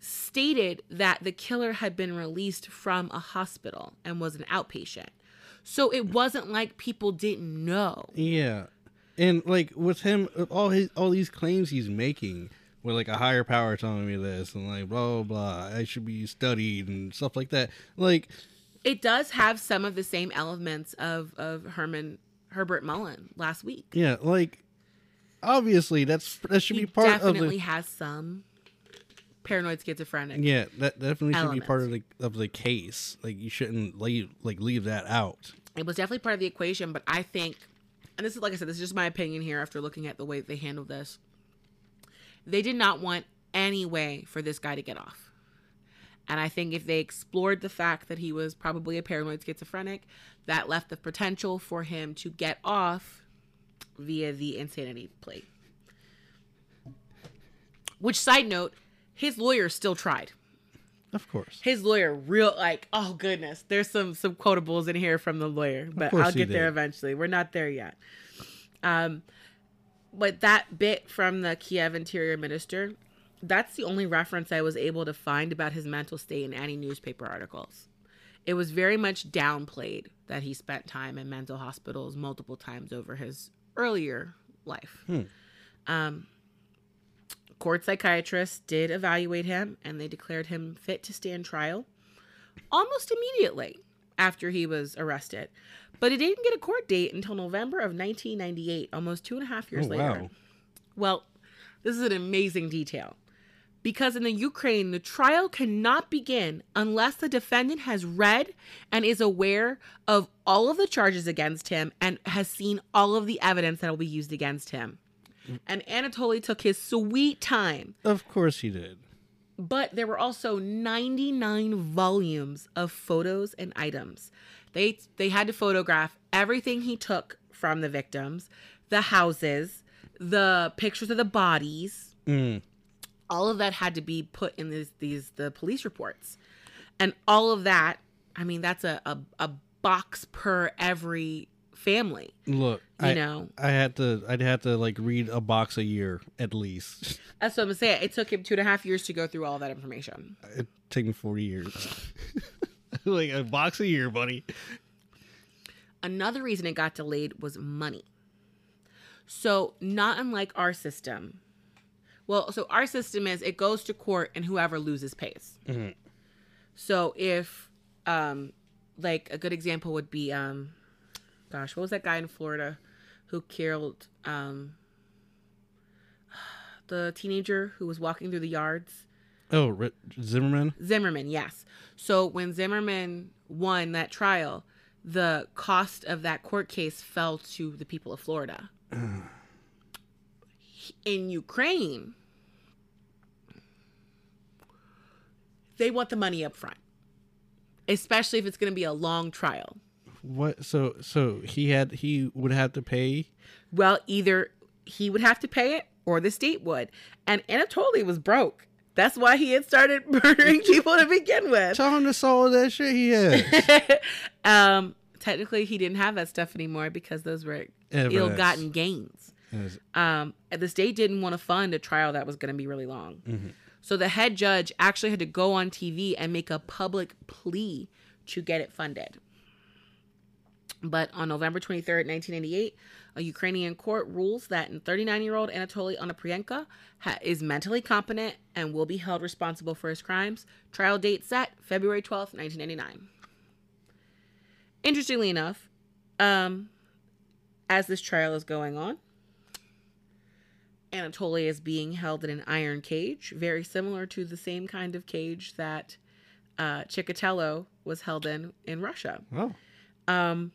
stated that the killer had been released from a hospital and was an outpatient. So it wasn't like people didn't know. Yeah. And like with him all his all these claims he's making with like a higher power telling me this and like blah blah blah I should be studied and stuff like that. Like It does have some of the same elements of of Herman Herbert Mullen last week. yeah, like obviously that's that should He be part of definitely has some paranoid schizophrenic. Yeah, that definitely should be part of the of the case. Like you shouldn't leave like leave that out. It was definitely part of the equation but i think and this is like i said this is just my opinion here after looking at the way they handled this. They did not want any way for this guy to get off. And i think if they explored the fact that he was probably a paranoid schizophrenic that left the potential for him to get off via the insanity plea which side note his lawyer still tried Of course. his lawyer real like oh goodness. There's some some quotables in here from the lawyer but i'll get there eventually. We're not there yet. Um but that bit from the kiev interior minister that's the only reference i was able to find about his mental state in any newspaper articles. It was very much downplayed that he spent time in mental hospitals multiple times over his earlier life. Um court psychiatrists did evaluate him and they declared him fit to stand trial almost immediately after he was arrested. But he didn't get a court date until November of 1998, almost two and a half years Oh, later. wow. Well, this is an amazing detail. Because in the Ukraine, the trial cannot begin unless the defendant has read and is aware of all of the charges against him and has seen all of the evidence that will be used against him. And Anatoly took his sweet time, Of course he did. but there were also 99 volumes of photos and items. They they had to photograph everything he took from the victims, the houses, the pictures of the bodies, Mm. all of that had to be put in these these the police reports and all of that i mean that's a a, a box per every family Look, you I, know I had to. I'd have to like read a box a year at least. that's what i'm saying it took him two and a half years to go through all that information It took me forty years. like a box a year, buddy. another reason it got delayed was money so not unlike our system well so our system is it goes to court and whoever loses pays Mhm. so if um like a good example would be um gosh what was that guy in florida who killed um the teenager who was walking through the yards Oh, Zimmerman. Zimmerman, yes. So when Zimmerman won that trial, the cost of that court case fell to the people of Florida. In Ukraine, they want the money up front, especially if it's going to be a long trial. What? So so he had he would have to pay. Well, either he would have to pay it or the state would. And Anatoly was broke. That's why he had started murdering people to begin with. Tell him to sell all that shit he has. um, technically, he didn't have that stuff anymore because those were Evidence. ill-gotten gains. Yes. Um, the state didn't want to fund a trial that was going to be really long, Mm-hmm. so the head judge actually had to go on TV and make a public plea to get it funded. But on November 23rd, 1988, a Ukrainian court rules that 39 year old Anatoly Onoprienko ha- is mentally competent and will be held responsible for his crimes. Trial date set February 12th, 1989. Interestingly enough, um, as this trial is going on, Anatoly is being held in an iron cage, very similar to the same kind of cage that uh, Chikatilo was held in in Russia. Oh. Um,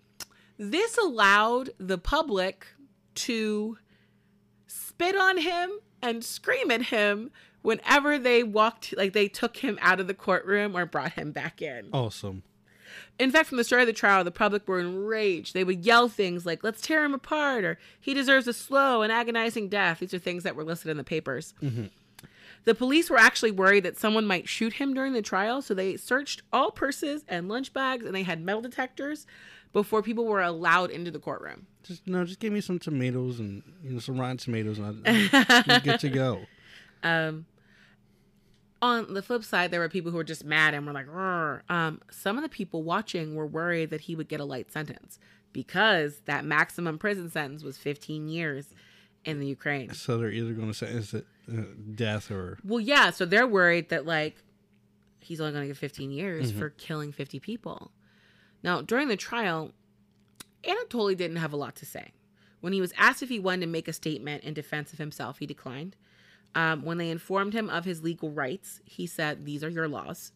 this allowed the public to spit on him and scream at him whenever they walked, like they took him out of the courtroom or brought him back in. Awesome. In fact, from the start of the trial, the public were enraged. They would yell things like, let's tear him apart, or he deserves a slow and agonizing death. These are things that were listed in the papers. Mm-hmm. The police were actually worried that someone might shoot him during the trial, so they searched all purses and lunch bags, and they had metal detectors before people were allowed into the courtroom. Just no, just give me some tomatoes and you know some rotten tomatoes, and I- I'm good to go. Um, on the flip side, there were people who were just mad and were like, um, some of the people watching were worried that he would get a light sentence because that maximum prison sentence was 15 years in the Ukraine. So they're either going to sentence it uh, death or Well, yeah, so they're worried that like he's only going to get 15 years for killing 50 people. Now, during the trial, Anatoly didn't have a lot to say. When he was asked if he wanted to make a statement in defense of himself, he declined. Um, when they informed him of his legal rights, he said, These are your laws.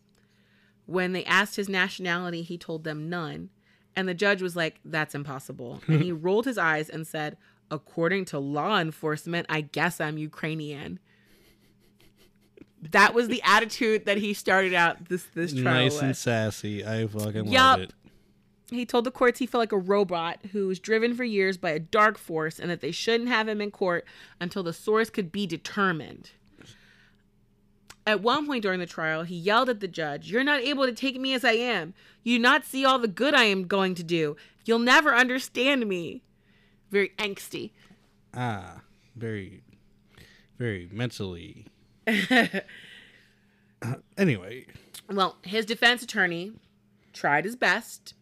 When they asked his nationality, he told them none. And the judge was like, That's impossible. and he rolled his eyes and said, According to law enforcement, I guess I'm Ukrainian. That was the attitude that he started out this this trial nice with. and sassy. I fucking Yup. love it. He told the courts he felt like a robot who was driven for years by a dark force and that they shouldn't have him in court until the source could be determined. At one point during the trial, he yelled at the judge, You're not able to take me as I am. You do not see all the good I am going to do. You'll never understand me. Very angsty. Ah, very, very mentally. Uh, anyway, Well, his defense attorney tried his best,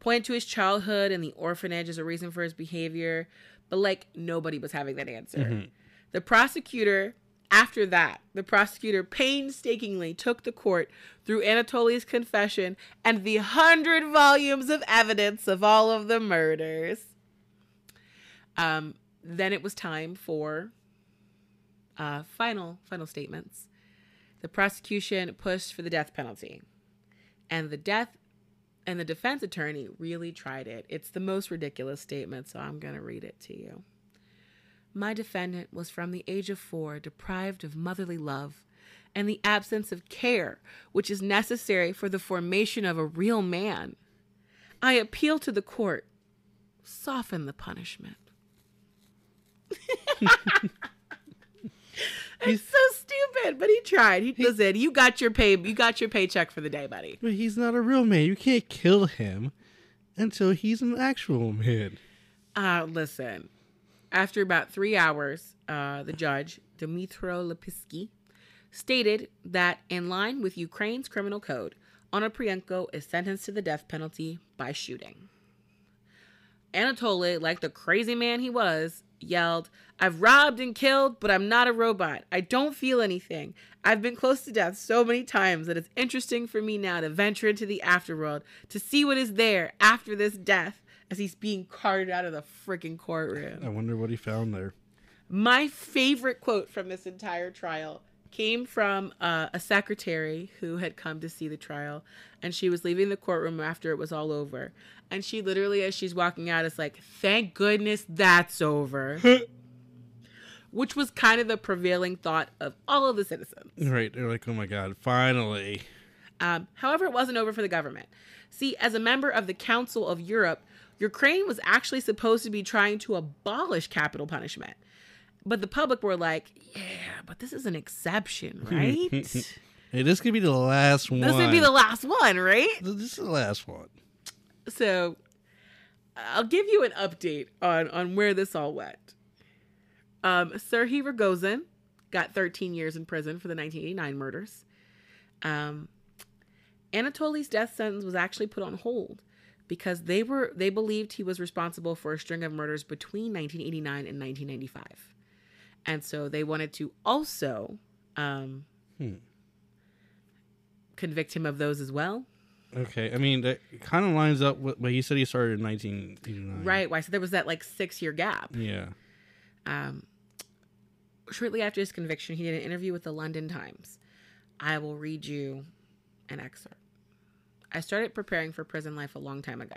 pointed to his childhood and the orphanage as a reason for his behavior, but like nobody was having that answer. The prosecutor, after that, the prosecutor painstakingly took the court through Anatoly's confession and the hundred volumes of evidence of all of the murders. Um, then it was time for uh, final final statements. the prosecution pushed for the death penalty. And the death and the defense attorney really tried it. It's the most ridiculous statement, so I'm going to read it to you. My defendant was from the age of four deprived of motherly love and the absence of care which is necessary for the formation of a real man. I appeal to the court. Soften the punishment. it's so stupid, but he tried. He listen. You got your pay. You got your paycheck for the day, buddy. But he's not a real man. You can't kill him until he's an actual man. Uh, listen. After about three hours, uh, the judge, Dmitro Lepisky, stated that in line with Ukraine's criminal code, Onoprienko is sentenced to the death penalty by shooting. Anatoly, like the crazy man he was, yelled, I've robbed and killed, but I'm not a robot. I don't feel anything. I've been close to death so many times that it's interesting for me now to venture into the afterworld to see what is there after this death as he's being carted out of the freaking courtroom. I wonder what he found there. My favorite quote from this entire trial came from uh, a secretary who had come to see the trial and she was leaving the courtroom after it was all over and she literally as she's walking out is like thank goodness that's over which was kind of the prevailing thought of all of the citizens Right. They're like, oh my God, finally. um, however it wasn't over for the government see as a member of the council of europe ukraine was actually supposed to be trying to abolish capital punishment but the public were like yeah but this is an exception right Hey, this could be the last one. This could be the last one, right? This is the last one. So I'll give you an update on, on where this all went. Um, Serhiy Rogozin got 13 years in prison for the 1989 murders. Um, Anatoly's death sentence was actually put on hold because they were they believed he was responsible for a string of murders between 1989 and 1995, and so they wanted to also um, Hmm. convict him of those as well. Okay. I mean, that kind of lines up with what he said he started in 1989. Right. Why? So there was that like six year gap. Yeah. Um, shortly after his conviction, he did an interview with the London Times. I will read you an excerpt. I started preparing for prison life a long time ago.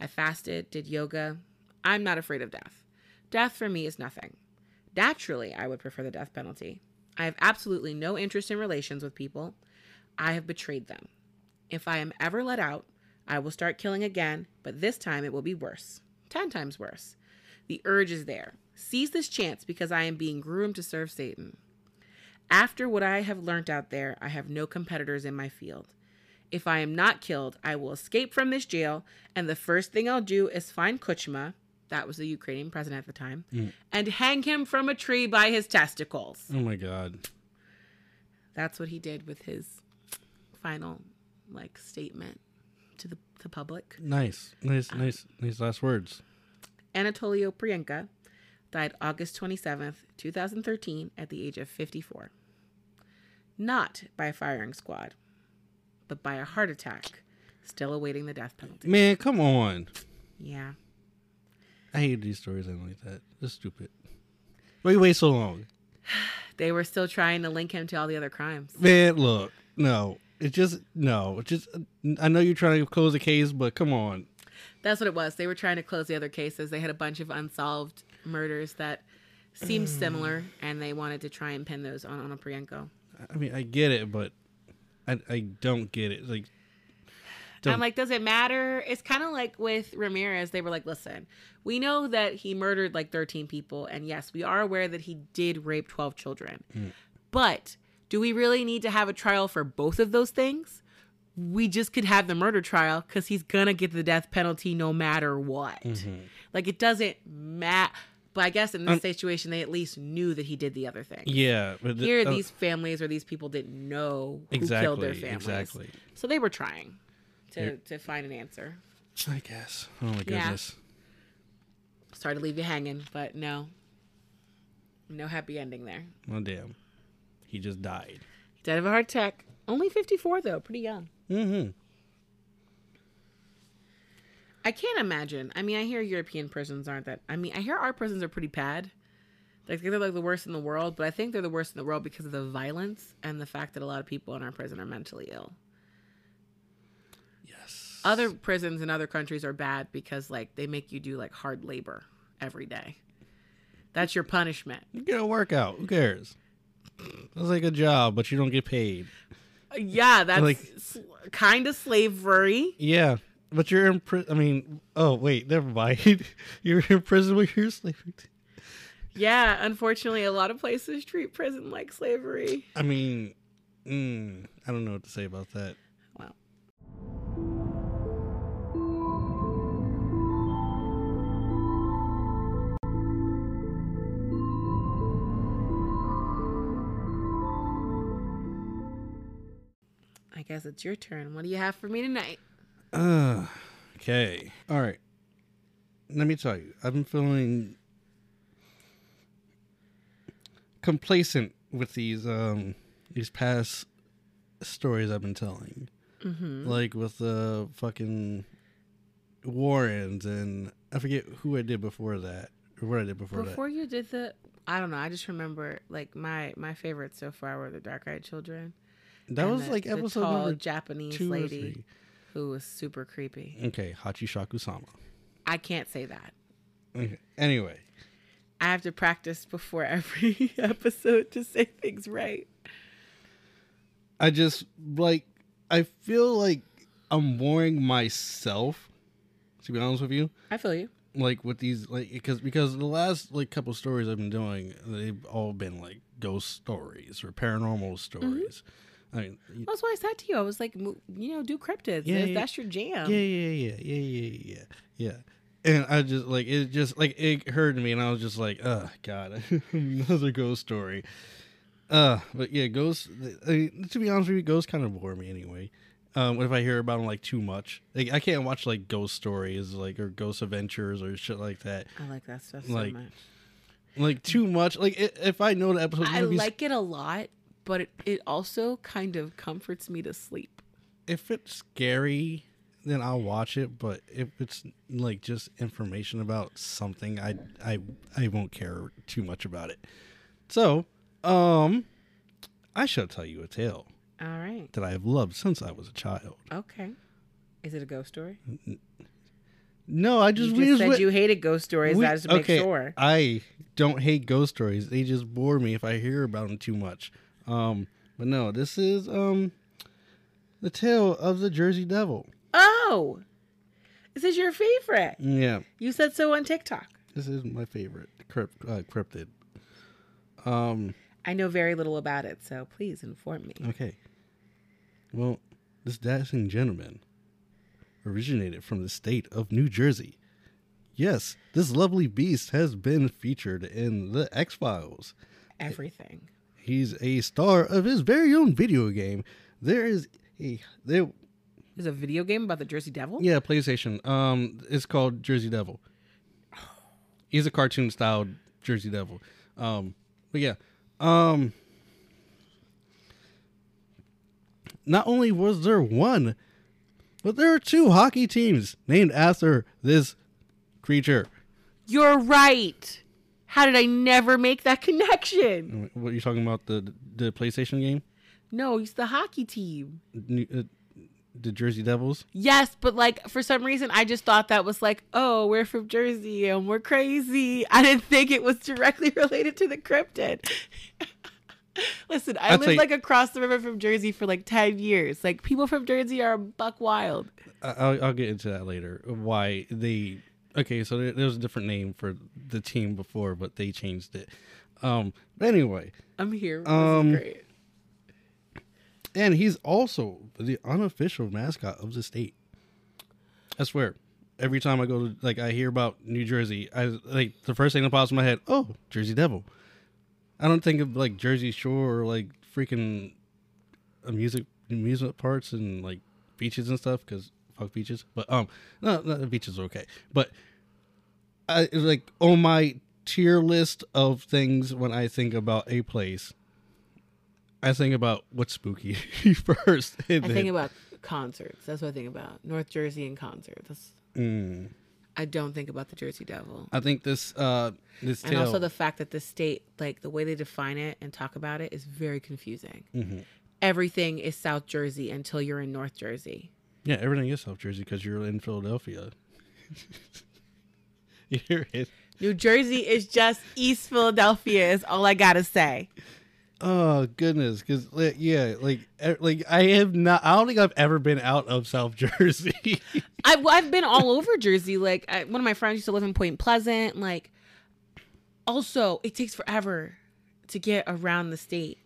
I fasted, did yoga. I'm not afraid of death. Death for me is nothing. Naturally, I would prefer the death penalty. I have absolutely no interest in relations with people. I have betrayed them. If I am ever let out, I will start killing again, but this time it will be worse. Ten times worse. The urge is there. Seize this chance because I am being groomed to serve Satan. After what I have learnt out there, I have no competitors in my field. If I am not killed, I will escape from this jail, and the first thing I'll do is find Kuchma, that was the Ukrainian president at the time, hmm. and hang him from a tree by his testicles. Oh my God. That's what he did with his final like statement to the, the public. Nice. Nice. Um, nice. Nice last words. Anatoly Onoprienko died August 27th, 2013, at the age of 54. Not by a firing squad, but by a heart attack, still awaiting the death penalty. Man, come on. Yeah. I hate these stories. I don't like that. It's stupid. Why you wait so long? They were still trying to link him to all the other crimes. Man, look. No. It just no. It just I know you're trying to close the case, but come on. That's what it was. They were trying to close the other cases. They had a bunch of unsolved murders that seemed mm. similar, and they wanted to try and pin those on, on a Prienko. I mean, I get it, but I I don't get it. Like I'm like, does it matter? It's kind of like with Ramirez. They were like, listen, we know that he murdered like 13 people. And yes, we are aware that he did rape 12 children. But do we really need to have a trial for both of those things? We just could have the murder trial because he's going to get the death penalty no matter what. Like, it doesn't matter. But I guess in this Um, situation, they at least knew that he did the other thing. yeah, but the- Here, uh, these families or these people didn't know who exactly killed their families. exactly. So they were trying to, Here- to find an answer. I guess. Oh my Yeah. goodness. Sorry to leave you hanging, but no. No happy ending there. Well, damn. He just died. He died of a heart attack. Only 54, though. Pretty young. Mm-hmm. I can't imagine. I mean, I hear European prisons aren't that. I mean, I hear our prisons are pretty bad. Like they're like the worst in the world, but I think they're the worst in the world because of the violence and the fact that a lot of people in our prison are mentally ill. Other prisons in other countries are bad because like they make you do like hard labor every day. That's your punishment. You get a workout. Who cares? That's like a job, but you don't get paid. Yeah, that's Like- kind of slavery. Yeah, but you're in prison. I mean, oh wait, never mind. you're in prison when you're slavery. Yeah, unfortunately, a lot of places treat prison like slavery. I mean, mm, I don't know what to say about that. Guess it's your turn. What do you have for me tonight? Uh, okay. All right. Let me tell you, I've been feeling complacent with these um these past stories I've been telling. Mm-hmm. Like with the fucking Warrens and I forget who I did before that or what I did before, Before you did the, I don't know. I just remember like my my favorites so far were the Dark Eyed Children. That. And was the- like episode tall number Japanese two or lady three. who was super creepy. Okay, Hachishaku Sama. I can't say that. Okay. Anyway, I have to practice before every episode to say things right. I just like I feel like I'm boring myself. To be honest with you, I feel you. like with these like because because the last like couple stories I've been doing, they've all been like ghost stories or paranormal mm-hmm. stories. I mean, That's why I said to you, I was like, you know, do cryptids. Yeah, yeah. that's your jam. yeah, yeah, yeah, yeah, yeah, yeah, yeah. And I just like it, just like it hurt me, and I was just like, oh god, another ghost story. Uh, but yeah, ghosts. I mean, to be honest with you, ghosts kind of bore me anyway. Um, what if I hear about them like too much, like I can't watch like ghost stories, like or ghost adventures or shit like that. I like that stuff Like, so much. Like too much. Like if I know the episode, I like it a lot, but it, it also kind of comforts me to sleep. if it's scary, then I'll watch it. But if it's like just information about something, I I I won't care too much about it. So, um, I shall tell you a tale All right. that I have loved since I was a child. Okay. Is it a ghost story? No, I just you we just said went- you hated ghost stories. we- to make okay, sure. I don't hate ghost stories. They just bore me if I hear about them too much. Um, but no, this is um the tale of the Jersey Devil. Oh, this is your favorite. Yeah, You said so on TikTok. this is my favorite crypt, uh, cryptid. Um, I know very little about it, so please inform me. okay. Well, this dashing gentleman originated from the state of New Jersey. Yes, this lovely beast has been featured in the X Files. Everything. He's a star of his very own video game. There is a There's a video game about the Jersey Devil. yeah, PlayStation. Um it's called Jersey Devil. He's a cartoon style Jersey Devil. Um but yeah. Um Not only was there one, but there are two hockey teams named after this creature. You're right. How did I never make that connection? What are you talking about the the PlayStation game? No, it's the hockey team. New- uh, The Jersey Devils? Yes, but like for some reason, I just thought that was like, oh, we're from Jersey and we're crazy. I didn't think it was directly related to the cryptid. Listen, I I'll lived like across the river from Jersey for like 10 years. Like people from Jersey are buck wild. I'll, I'll get into that later. Why they? Okay, so there, there was a different name for the team before, but they changed it. Um, but anyway, I'm here. This Um, great. and he's also the unofficial mascot of the state. I swear, every time I go to like I hear about New Jersey, I like the first thing that pops in my head. Oh, Jersey Devil. I don't think of like Jersey Shore or like freaking amusement amusement parks and like beaches and stuff because fuck beaches. But um, no, no, the beaches are okay. But I like on my tier list of things when I think about a place. I think about what's spooky first. I then- think about concerts. That's what I think about. North Jersey and concerts. Mm. I don't think about the Jersey Devil. I think this uh this And tale. also the fact that the state, like the way they define it and talk about it, is very confusing. Mhm. Everything is South Jersey until you're in North Jersey. Yeah, everything is South Jersey because you're in Philadelphia. you're in, New Jersey is just East Philadelphia, is all I gotta say. oh goodness, because yeah, like like I have not. I don't think I've ever been out of South Jersey. I've, I've been all over Jersey. Like I, one of my friends used to live in Point Pleasant. Like, also it takes forever to get around the state,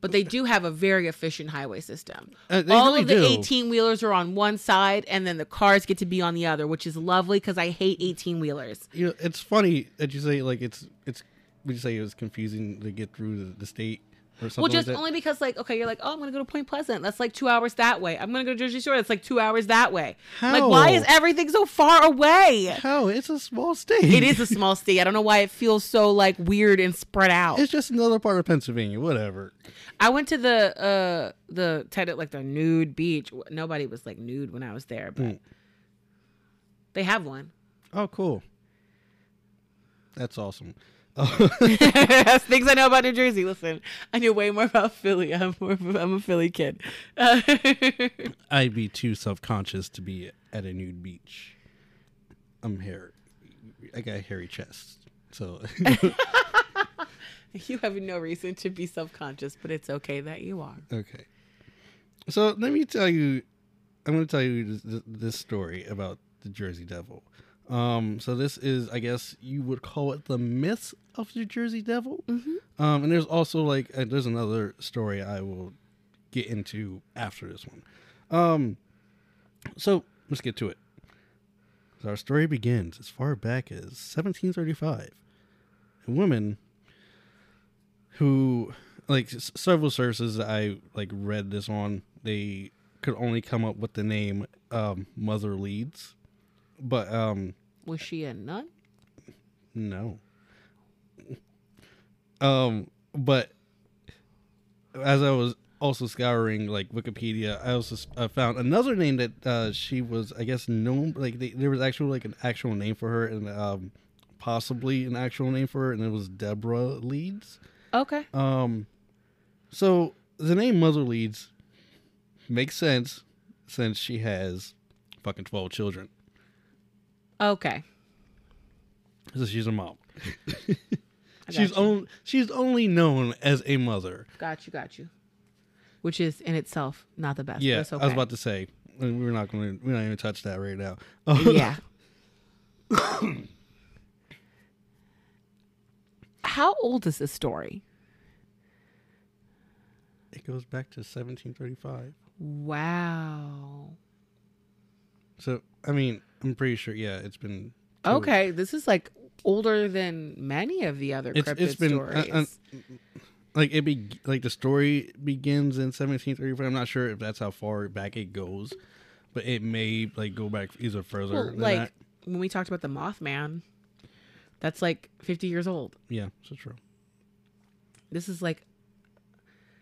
but they do have a very efficient highway system. Uh, all really of the eighteen wheelers are on one side, and then the cars get to be on the other, which is lovely because I hate eighteen wheelers. you know, it's funny that you say like it's it's. Would you say it was confusing to get through the, the state Well, just like only because like okay, you're like, oh, I'm gonna go to Point Pleasant. That's like two hours that way. I'm gonna go to Jersey Shore. That's like two hours that way. Like, why is everything so far away? How it's a small state. It is a small state. I don't know why it feels so like weird and spread out. It's just another part of Pennsylvania. Whatever. I went to the uh the ted- like the nude beach. Nobody was like nude when I was there, but Mm. they have one. Oh, cool. That's awesome. That's things I know about New Jersey. Listen, I knew way more about Philly. I'm more, I'm a Philly kid. Uh, I'd be too self conscious to be at a nude beach. I'm hairy. I got a hairy chest. So you have no reason to be self conscious, but it's okay that you are. okay. So let me tell you I'm going to tell you this, this story about the Jersey Devil. Um, so this is, I guess you would call it the myth of the Jersey Devil. Mm-hmm. Um, and there's also like uh, there's another story I will get into after this one. Um, so let's get to it. So our story begins as far back as 1735. A woman who, like s- several sources that I like read this on, they could only come up with the name um, Mother Leeds, but um, Was she a nun? no. Um, but as I was also scouring like Wikipedia, I also uh, found another name that uh, she was, I guess, known. Like they, there was actually like an actual name for her, and um, possibly an actual name for her, and it was Deborah Leeds. Okay. Um, so the name Mother Leeds makes sense since she has fucking twelve children. Okay. So she's a mom. She's you. on, she's only known as a mother. Got you. Got you. Which is in itself not the best. Yeah, okay. I was about to say we're not going to we're not even touch that right now. yeah. How old is this story? it goes back to 1735. Wow. So I mean, I'm pretty sure. Yeah, it's been two- Okay, this is like older than many of the other It's cryptid it's been uh, stories. uh, like it be like the story begins in 1735. I'm not sure if that's how far back it goes, but it may like go back either further. well, like that. when we talked about the Mothman, that's like 50 years old. yeah, so true. This is like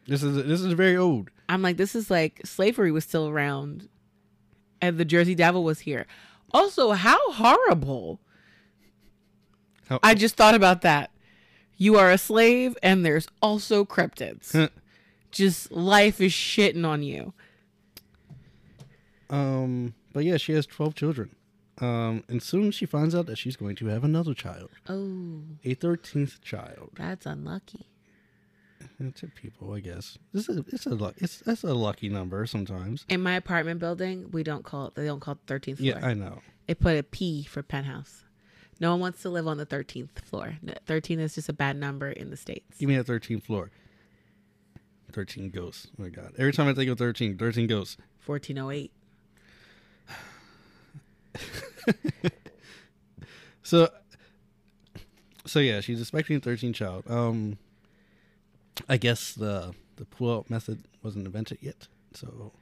This is this is very old. I'm like this is like slavery was still around, and the Jersey Devil was here. Also, how horrible! How, I just thought about that. You are a slave, and there's also cryptids. just life is shitting on you. um, but yeah, she has 12 children. Um, and soon she finds out that she's going to have another child, Oh, a 13th child. that's unlucky. It's a people, I guess. It's a it's a. It's that's a lucky number sometimes. In my apartment building, we don't call it. They don't call it thirteenth floor. Yeah, I know. They put a P for penthouse. No one wants to live on the thirteenth floor. Thirteen is just a bad number in the states. You mean that 13th floor. 13 ghosts. Oh my god. Every time I think of 13, 13 ghosts. Fourteen oh eight. So So yeah, she's expecting a 13 child. Um I guess the the pull out method wasn't invented yet. So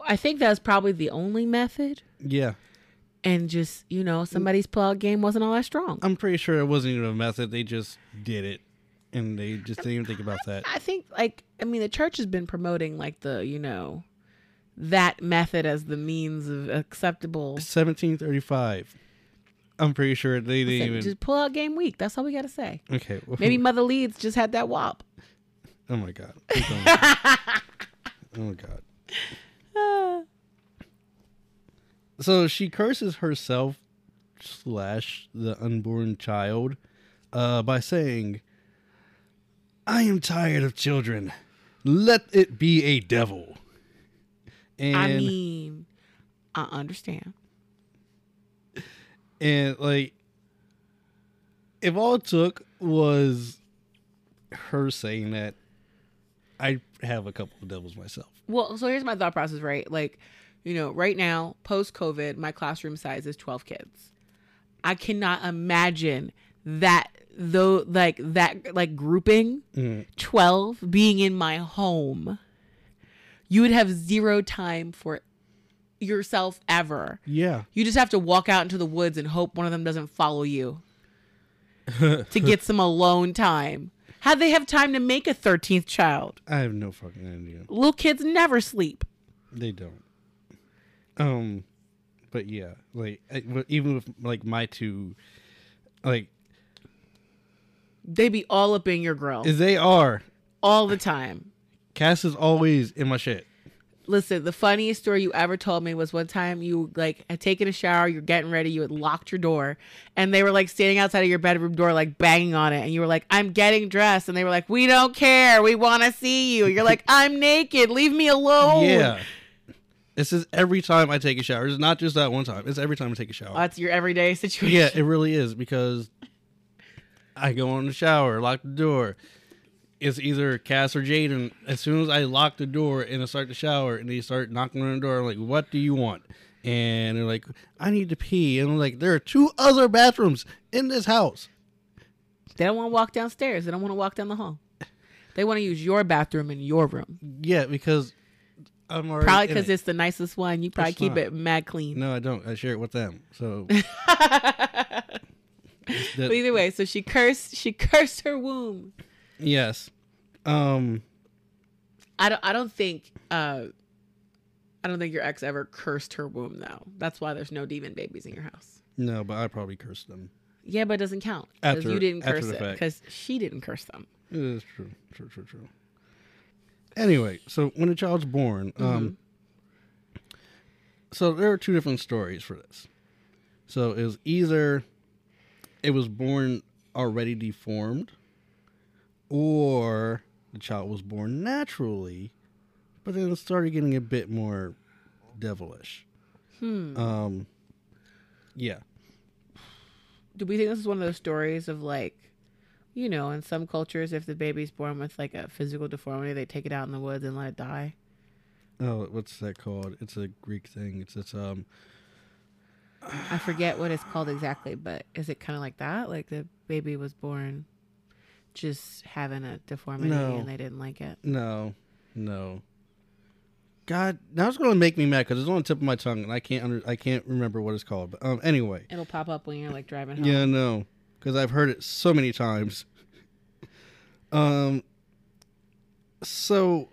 I think that's probably the only method. yeah, And just you know, somebody's pull-out game wasn't all that strong. I'm pretty sure it wasn't even a method. They just did it and they just didn't even think about that. I think like I mean the church has been promoting like the you know that method as the means of acceptable. 1735. I'm pretty sure they didn't Listen, even. Just pull out game week. That's all we got to say. okay. Maybe Mother Leeds just had that wop. Oh my god. Oh my god. So she curses herself slash the unborn child uh, by saying, "I am tired of children. Let it be a devil." And I mean, I understand. and like, if all it took was her saying that, I have a couple of devils myself. Well, so here's my thought process, right? Like, you know, right now, post COVID, my classroom size is 12 kids. I cannot imagine that though like that like grouping Mm. 12 being in my home. You would have zero time for yourself ever. Yeah. You just have to walk out into the woods and hope one of them doesn't follow you to get some alone time. How they have time to make a 13th child? I have no fucking idea. Little kids never sleep. They don't. Um, but yeah, like I, even with like my two, like They be all up in your grill they are, all the time. Cass is always in my shit. Listen, the funniest story you ever told me was one time you like had taken a shower, you're getting ready, you had locked your door, and they were like standing outside of your bedroom door, like banging on it, and you were like, "I'm getting dressed," and they were like, "We don't care, we want to see you." You're like, "I'm naked, leave me alone." Yeah. This is every time I take a shower. It's not just that one time. It's every time I take a shower. that's your everyday situation. yeah, it really is because I go in the shower, lock the door. It's either Cass or Jaden. As soon as I lock the door and I start the shower and they start knocking on the door, I'm like, what do you want? And they're like, I need to pee. And I'm like, there are two other bathrooms in this house. They don't want to walk downstairs. They don't want to walk down the hall. They want to use your bathroom in your room. Yeah, because I'm already Probably because it. it's the nicest one. You probably It's keep not. it mad clean. No, I don't. I share it with them. So But either way, so she cursed. She cursed her womb. Yes. Um I don't. I don't think. Uh, I don't think your ex ever cursed her womb though. That's why there's no demon babies in your house. no, but I probably cursed them. Yeah, but it doesn't count because you didn't curse it because she didn't curse them. It is true. True, true, true. Anyway, so when a child's born, um so there are two different stories for this. So it was either it was born already deformed or the child was born naturally, but then it started getting a bit more devilish. Hmm. Um yeah. Do we think this is one of those stories of like, you know, in some cultures, if the baby's born with like a physical deformity, they take it out in the woods and let it die? Oh, what's that called? It's a Greek thing. It's it's um I forget what it's called exactly, but is it kind of like that? Like the baby was born just having a deformity No. and they didn't like it? No, no. God, now it's gonna make me mad because it's on the tip of my tongue and I can't under, I can't remember what it's called. But um, anyway, It'll pop up when you're like driving home. yeah, no, because I've heard it so many times. Um, so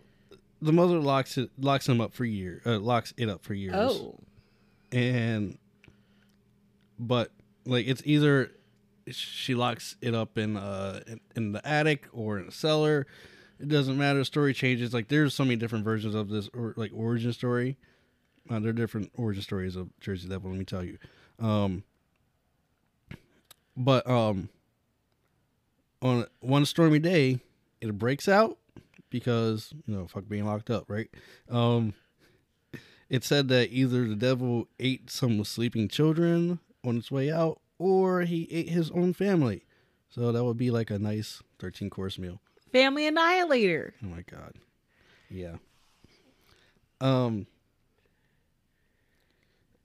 the mother locks it locks him up for year uh, locks it up for years. Oh. and but like it's either she locks it up in uh in, in the attic or in a cellar. It doesn't matter. Story changes. Like there's so many different versions of this or like origin story. Uh, there are different origin stories of jersey devil let me tell you. Um but um on one stormy day it breaks out because you know fuck being locked up right? Um it said that either the devil ate some sleeping children on its way out or he ate his own family. So that would be like a nice 13 course meal. Family Annihilator. Oh my god. Yeah. Um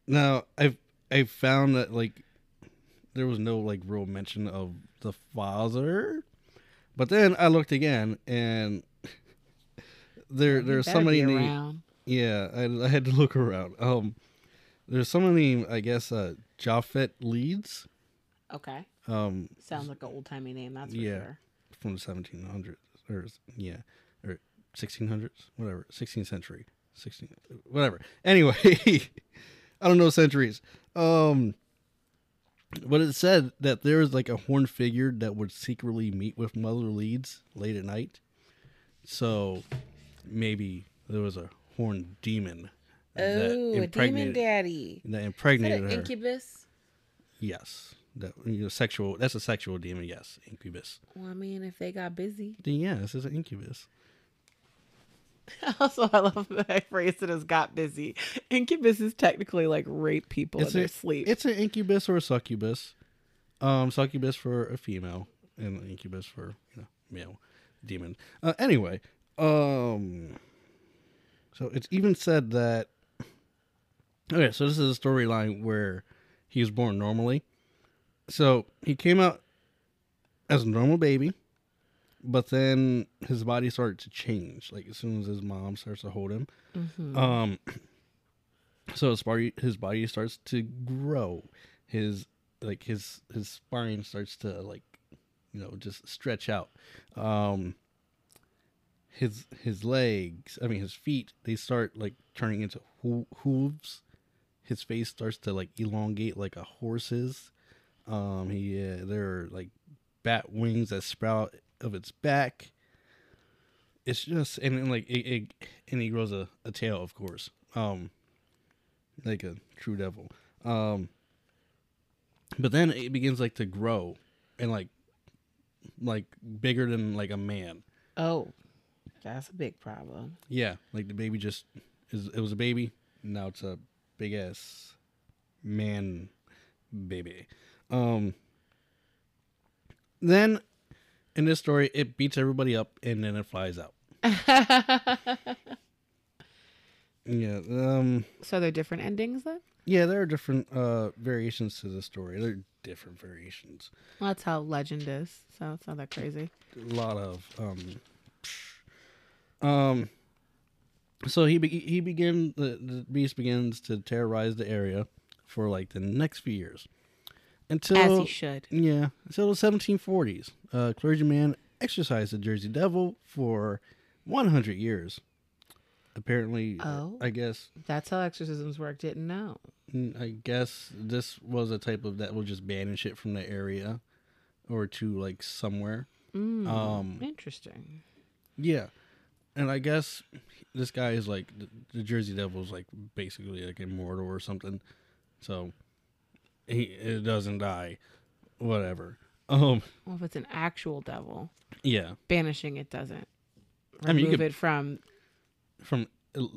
now I've I found that like there was no like real mention of the father. But then I looked again and there there's somebody around. yeah, I, I had to look around. Um, there's someone named I guess uh, Japheth Leeds. Okay. Um, Sounds like an old timey name, that's for Yeah. sure. from the 1700s or yeah, or 1600s, whatever, 16th century, 16, whatever. Anyway, I don't know centuries. Um, but it said that there was like a horned figure that would secretly meet with Mother Leeds late at night. So maybe there was a horned demon Oh, a demon daddy. that impregnated an her. incubus? yes, that you know, sexual. That's a sexual demon. Yes, incubus. Well, I mean, if they got busy. Then yeah, this is an incubus. Also, I love that I phrased it as got busy. Incubus is technically like rape people in It's their sleep. It's an incubus or a succubus. Um, succubus for a female, and incubus for you know male demon. Uh, anyway, um, so it's even said that. Okay, so this is a storyline where he was born normally. So he came out as a normal baby, but then his body started to change. Like as soon as his mom starts to hold him, Mhm. um, so his body his body starts to grow. His like his his spine starts to like you know just stretch out. Um, his his legs, I mean his feet, they start like turning into ho- hooves. His face starts to like elongate like a horse's. Um, he uh, there are like bat wings that sprout of its back. It's just and then like it, it and he grows a, a tail, of course. Um, like a true devil. Um, but then it begins like to grow and like like bigger than like a man. oh, that's a big problem. Yeah, like the baby just is. It was a baby. Now it's a big ass man baby. Um. Then, in this story, it beats everybody up and then it flies out. Yeah. Um. so they're different endings then? Yeah, there are different uh variations to the story. There are different variations. Well, that's how legend is. So it's not that crazy. a lot of um um so he be- he begin the, the beast begins to terrorize the area for like the next few years until As he should. yeah until the 1740s a clergyman exorcised the jersey devil for 100 years apparently uh, Oh. i guess That's how exorcisms work. Didn't know. I guess this was a type of that will just banish it from the area or to like somewhere. Mm, Um, interesting. Yeah, and I guess this guy is like the, the Jersey Devil's like basically like immortal or something, so he it doesn't die, whatever. Um, Well, if it's an actual devil, yeah, banishing it doesn't remove I mean, you could- it from from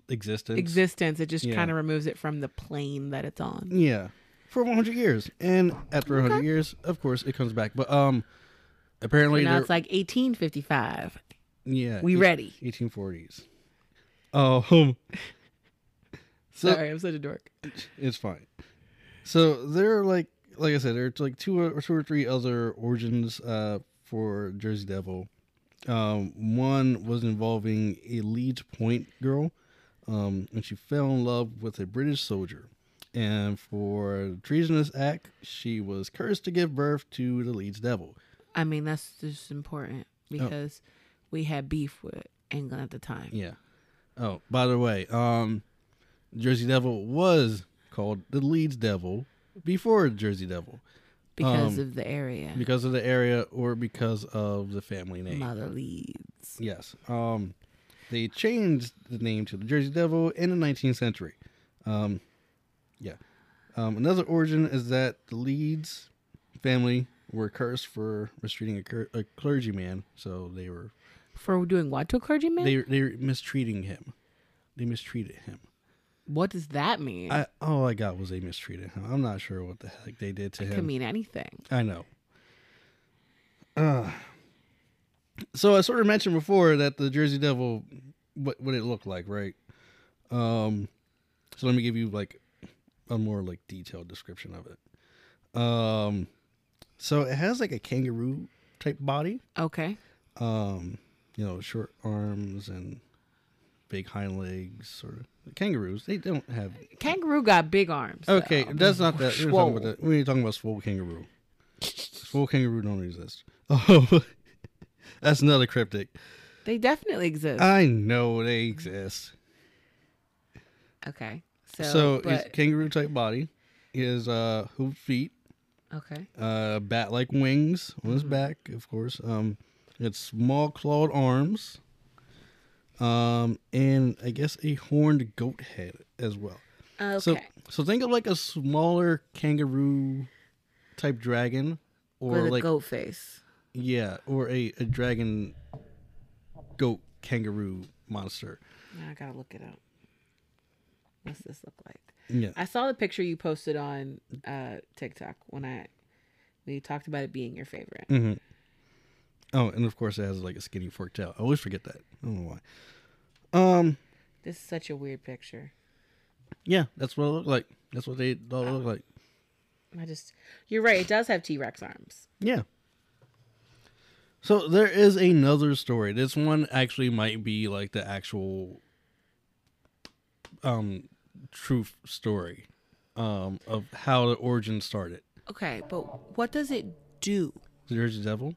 existence. existence. It just Yeah. kind of removes it from the plane that it's on. yeah, for 100 years, and after 100 years, of course, it comes back. But um, apparently, So now it's like 1855. Yeah, We eight- ready? 1840s. Oh, um, so Sorry, I'm such a dork. It's fine. So there are like like I said, there's like two or two or three other origins uh, for Jersey Devil. Um, one was involving a Leeds Point girl, um, and she fell in love with a British soldier. And for the treasonous act, she was cursed to give birth to the Leeds Devil. I mean, that's just important because we had beef with England at the time. Yeah. Oh, by the way, um, Jersey Devil was called the Leeds Devil before Jersey Devil. because Um, of the area. because of the area or because of the family name. Mother Leeds. Yes. Um, they changed the name to the Jersey Devil in the 19th century. Um, yeah. Um, another origin is that the Leeds family were cursed for mistreating a, cur- a clergyman, so they were For doing what to a clergyman? they they were mistreating him. They mistreated him. what does that mean? I all I got was they mistreated him. I'm not sure what the heck they did to him. it him. could mean anything. I know. Uh, so I sort of mentioned before that the Jersey Devil, what what it looked like, right? Um, so let me give you like a more like detailed description of it. Um, so it has like a kangaroo type body. Okay. Um, you know, short arms and big hind legs, sort of. Kangaroos, they don't have. Kangaroo got big arms. though. Okay, that's not that. We're talking about that. We're talking about swole kangaroo. Swole kangaroo don't exist. Oh, that's another cryptid. They definitely exist. I know they exist. okay. So, So, but his kangaroo type body, his uh, hoofed feet, Okay. uh, bat-like wings on his Mhm. back, of course. Um, it's small clawed arms, um, and I guess a horned goat head as well. Okay. So, so think of like a smaller kangaroo type dragon, or With a like goat face. yeah, or a, a dragon goat kangaroo monster. Now I gotta look it up. What's this look like? Yeah, I saw the picture you posted on uh, TikTok when I we talked about it being your favorite. hmm Oh, and of course it has like a skinny forked tail. I always forget that. I don't know why. Um, This is such a weird picture. yeah, that's what it looked like. That's what they thought it looked like. I just you're right. It does have T Rex arms. Yeah. So there is another story. This one actually might be like the actual um truth story um of how the origin started. Okay, but what does it do? The Jersey Devil.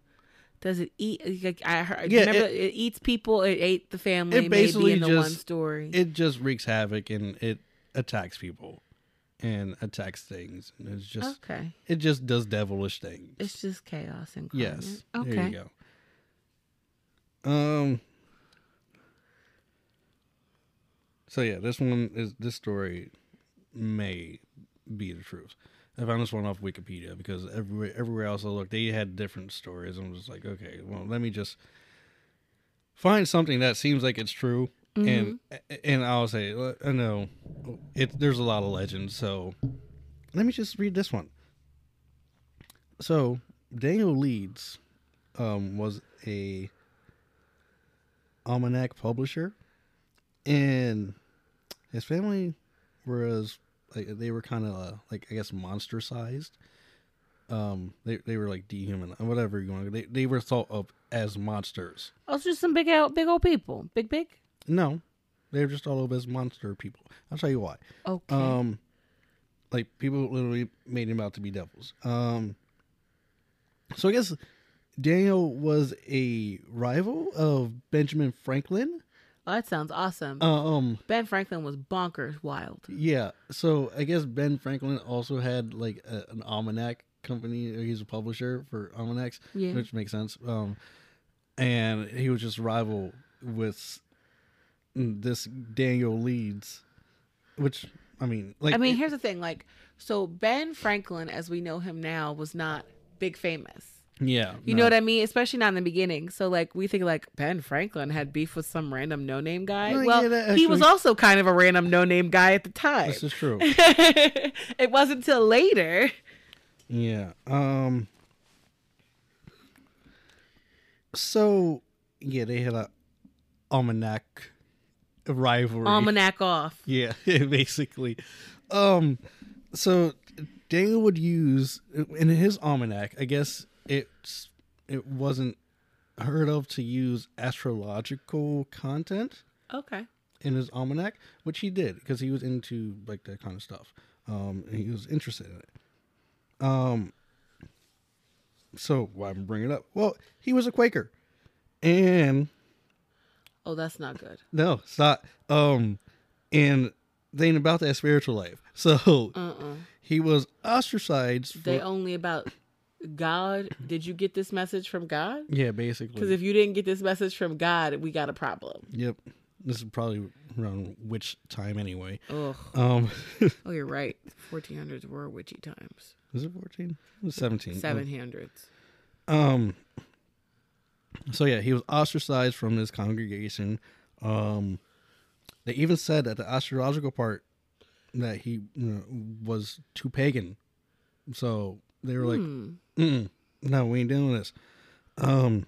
Does it eat? Like I heard. Yeah, remember, it- it, eats people. It ate the family. It basically maybe in the one just- story. It just wreaks havoc and it attacks people and attacks things. And it's just okay, it just does devilish things. it's just chaos and yes. Okay. There you go. Um So yeah, this one is this story may be the truth. I found this one off Wikipedia because everywhere everywhere else I looked, they had different stories. I'm just like, okay, well, let me just find something that seems like it's true, and and I'll say, "Look, I know it. There's a lot of legends, so let me just read this one. So Daniel Leeds um, was a almanac publisher, and his family was like they were kind of uh, like I guess monster sized. Um, they they were like dehuman, whatever you want. They they were thought of as monsters. Oh, it's just some big out, big old people. Big, big. No, they're just all of as monster people. I'll tell you why. Okay. Um, like people literally made him out to be devils. Um, so I guess Daniel was a rival of Benjamin Franklin. Oh, that sounds awesome. Um, ben Franklin was bonkers wild. yeah. So I guess Ben Franklin also had like a, an almanac company. He's a publisher for almanacs, Yeah. which makes sense. Um, and he was just rival with this Daniel Leeds, which I mean, like I mean, here's the thing. Like, so Ben Franklin, as we know him now, was not big famous. Yeah, You know what I mean? Especially not in the beginning. So like we think like Ben Franklin had beef with some random no name guy. No, well, yeah, that he was also kind of a random no name guy at the time. This is true. it wasn't till later. yeah. Um. So yeah, they had a almanac rivalry. Almanac off. Yeah, basically. Um, so Daniel would use in his almanac. I guess it's it wasn't heard of to use astrological content Okay. in his almanac, which he did because he was into like that kind of stuff. Um, and he was interested in it. Um, so why I bringing it up? Well, he was a Quaker, and Oh, that's not good. no, it's not. Um, and they ain't about that spiritual life. So Uh uh he was ostracized. For, They only about God. Did you get this message from God? yeah, basically. Because if you didn't get this message from God, we got a problem. yep. This is probably around which time anyway. Ugh. Um, Oh, you're right. 1400s were witchy times. was it fourteen? It was seventeen. 700s. Um. So yeah, he was ostracized from his congregation. Um, they even said that the astrological part that he you know, was too pagan. So they were like. Mm-mm, "No, we ain't doing this." Um.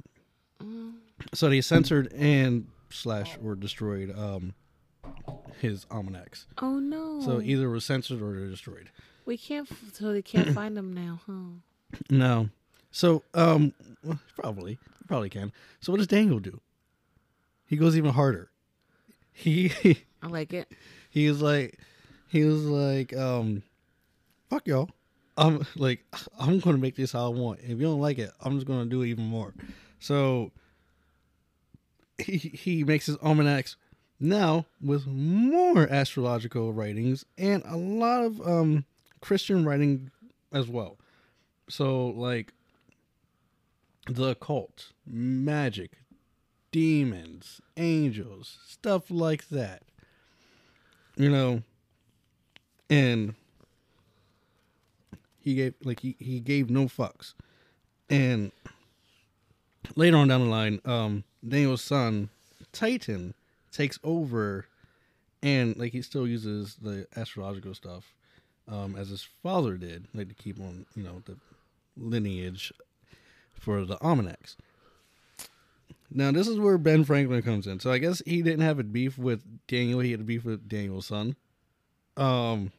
So they censored and slash or destroyed um his almanacs. Oh no. So either was censored or they're destroyed. we can't. f- So they can't find them now, huh? No. So, um, probably, probably can. So, what does Daniel do? He goes even harder. He I like it. he was like, he was like, um, fuck y'all. I'm like, I'm gonna make this how I want. If you don't like it, I'm just gonna do it even more. So he he makes his almanacs now with more astrological writings and a lot of um Christian writing as well. so like the occult, magic, demons, angels, stuff like that. You know, and he gave like he, he gave no fucks. And later on down the line, um Daniel's son, Titan, takes over and like he still uses the astrological stuff um as his father did, like to keep on, you know, the lineage for the almanacs. Now this is where Ben Franklin comes in. So I guess he didn't have a beef with Daniel, he had a beef with Daniel's son. Um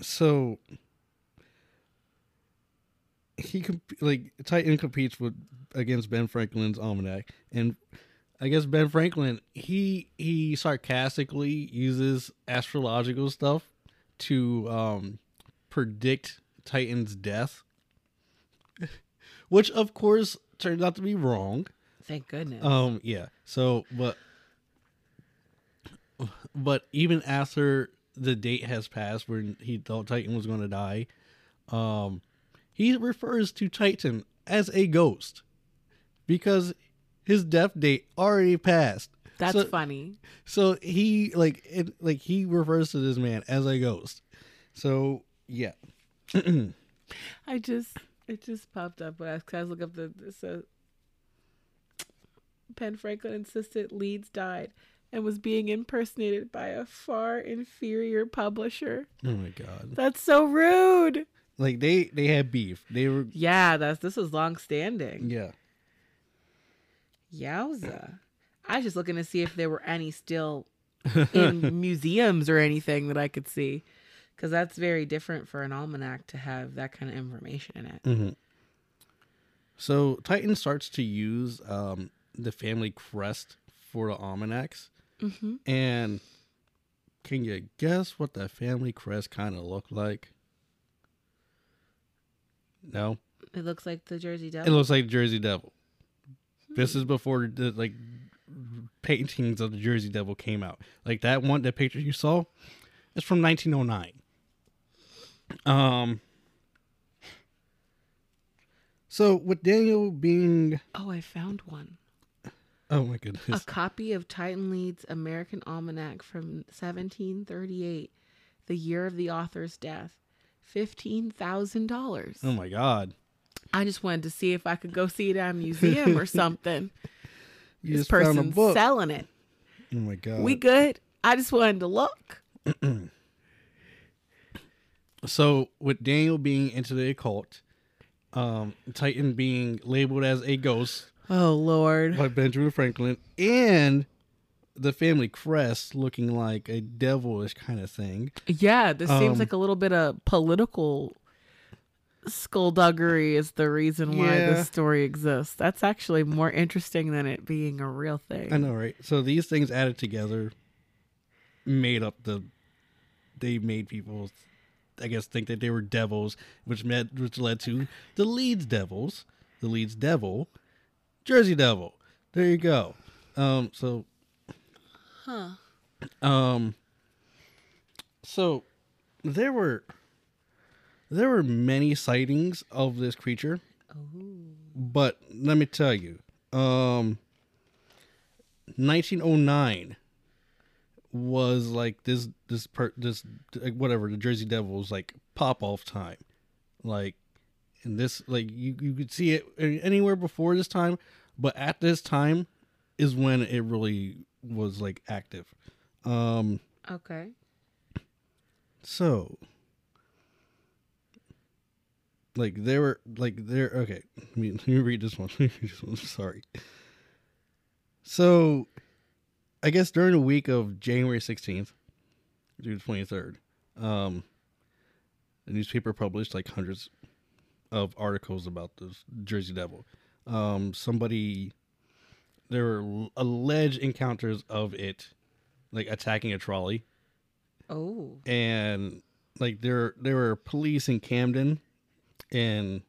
so he comp- like Titan competes with against Ben Franklin's almanac, and I guess Ben Franklin he he sarcastically uses astrological stuff to um, predict Titan's death, which of course turns out to be wrong. Thank goodness. Um, yeah. So, but, but even after the date has passed when he thought Titan was going to die, um, he refers to Titan as a ghost because his death date already passed. That's so, funny. So he like it like he refers to this man as a ghost. So yeah. I just it just popped up when I, cause I was looking up the this uh, Ben Franklin insisted Leeds died and was being impersonated by a far inferior publisher. Oh my god. That's so rude. Like they they had beef. They were Yeah, that's this was long standing. yeah. Yowza. I was just looking to see if there were any still in museums or anything that I could see. Because that's very different for an almanac to have that kind of information in it. Mm-hmm. So Titan starts to use um, the family crest for the almanacs, Mm-hmm. and can you guess what the family crest kind of looked like? No, It looks like the Jersey Devil. it looks like Jersey Devil. This is before the like paintings of the Jersey Devil came out. Like that one, that picture you saw, it's from 1909. Um. So with Daniel being, oh, I found one. oh my goodness! A copy of Titan Leeds American Almanac from 1738, the year of the author's death. $15,000. oh my god, I just wanted to see if I could go see it at a museum or something. you this person's selling it. oh my god, We good? I just wanted to look. so with Daniel being into the occult, um, Titan being labeled as a ghost Oh, Lord. by Benjamin Franklin, and the family crest looking like a devilish kind of thing. Yeah, this seems Um, like a little bit of political skullduggery is the reason why Yeah. this story exists. That's actually more interesting than it being a real thing. I know, right? So these things added together made up the. They made people, I guess, think that they were devils, which meant which led to the Leeds Devils, the Leeds Devil, Jersey Devil. There you go. Um. So. Huh. Um. So, there were. There were many sightings of this creature. But let me tell you, um, 1909 was like this this per this like whatever the Jersey Devils like pop off time, like, and this like you you could see it anywhere before this time, but at this time is when it really was like active. Um, Okay. so, like there were like there. Okay, let me, let me read this one. Let me read this one. Sorry. So, I guess during the week of January sixteenth through the twenty third, um, the newspaper published like hundreds of articles about this Jersey Devil. Um, somebody there were alleged encounters of it, like attacking a trolley Oh. and like there there were police in Camden and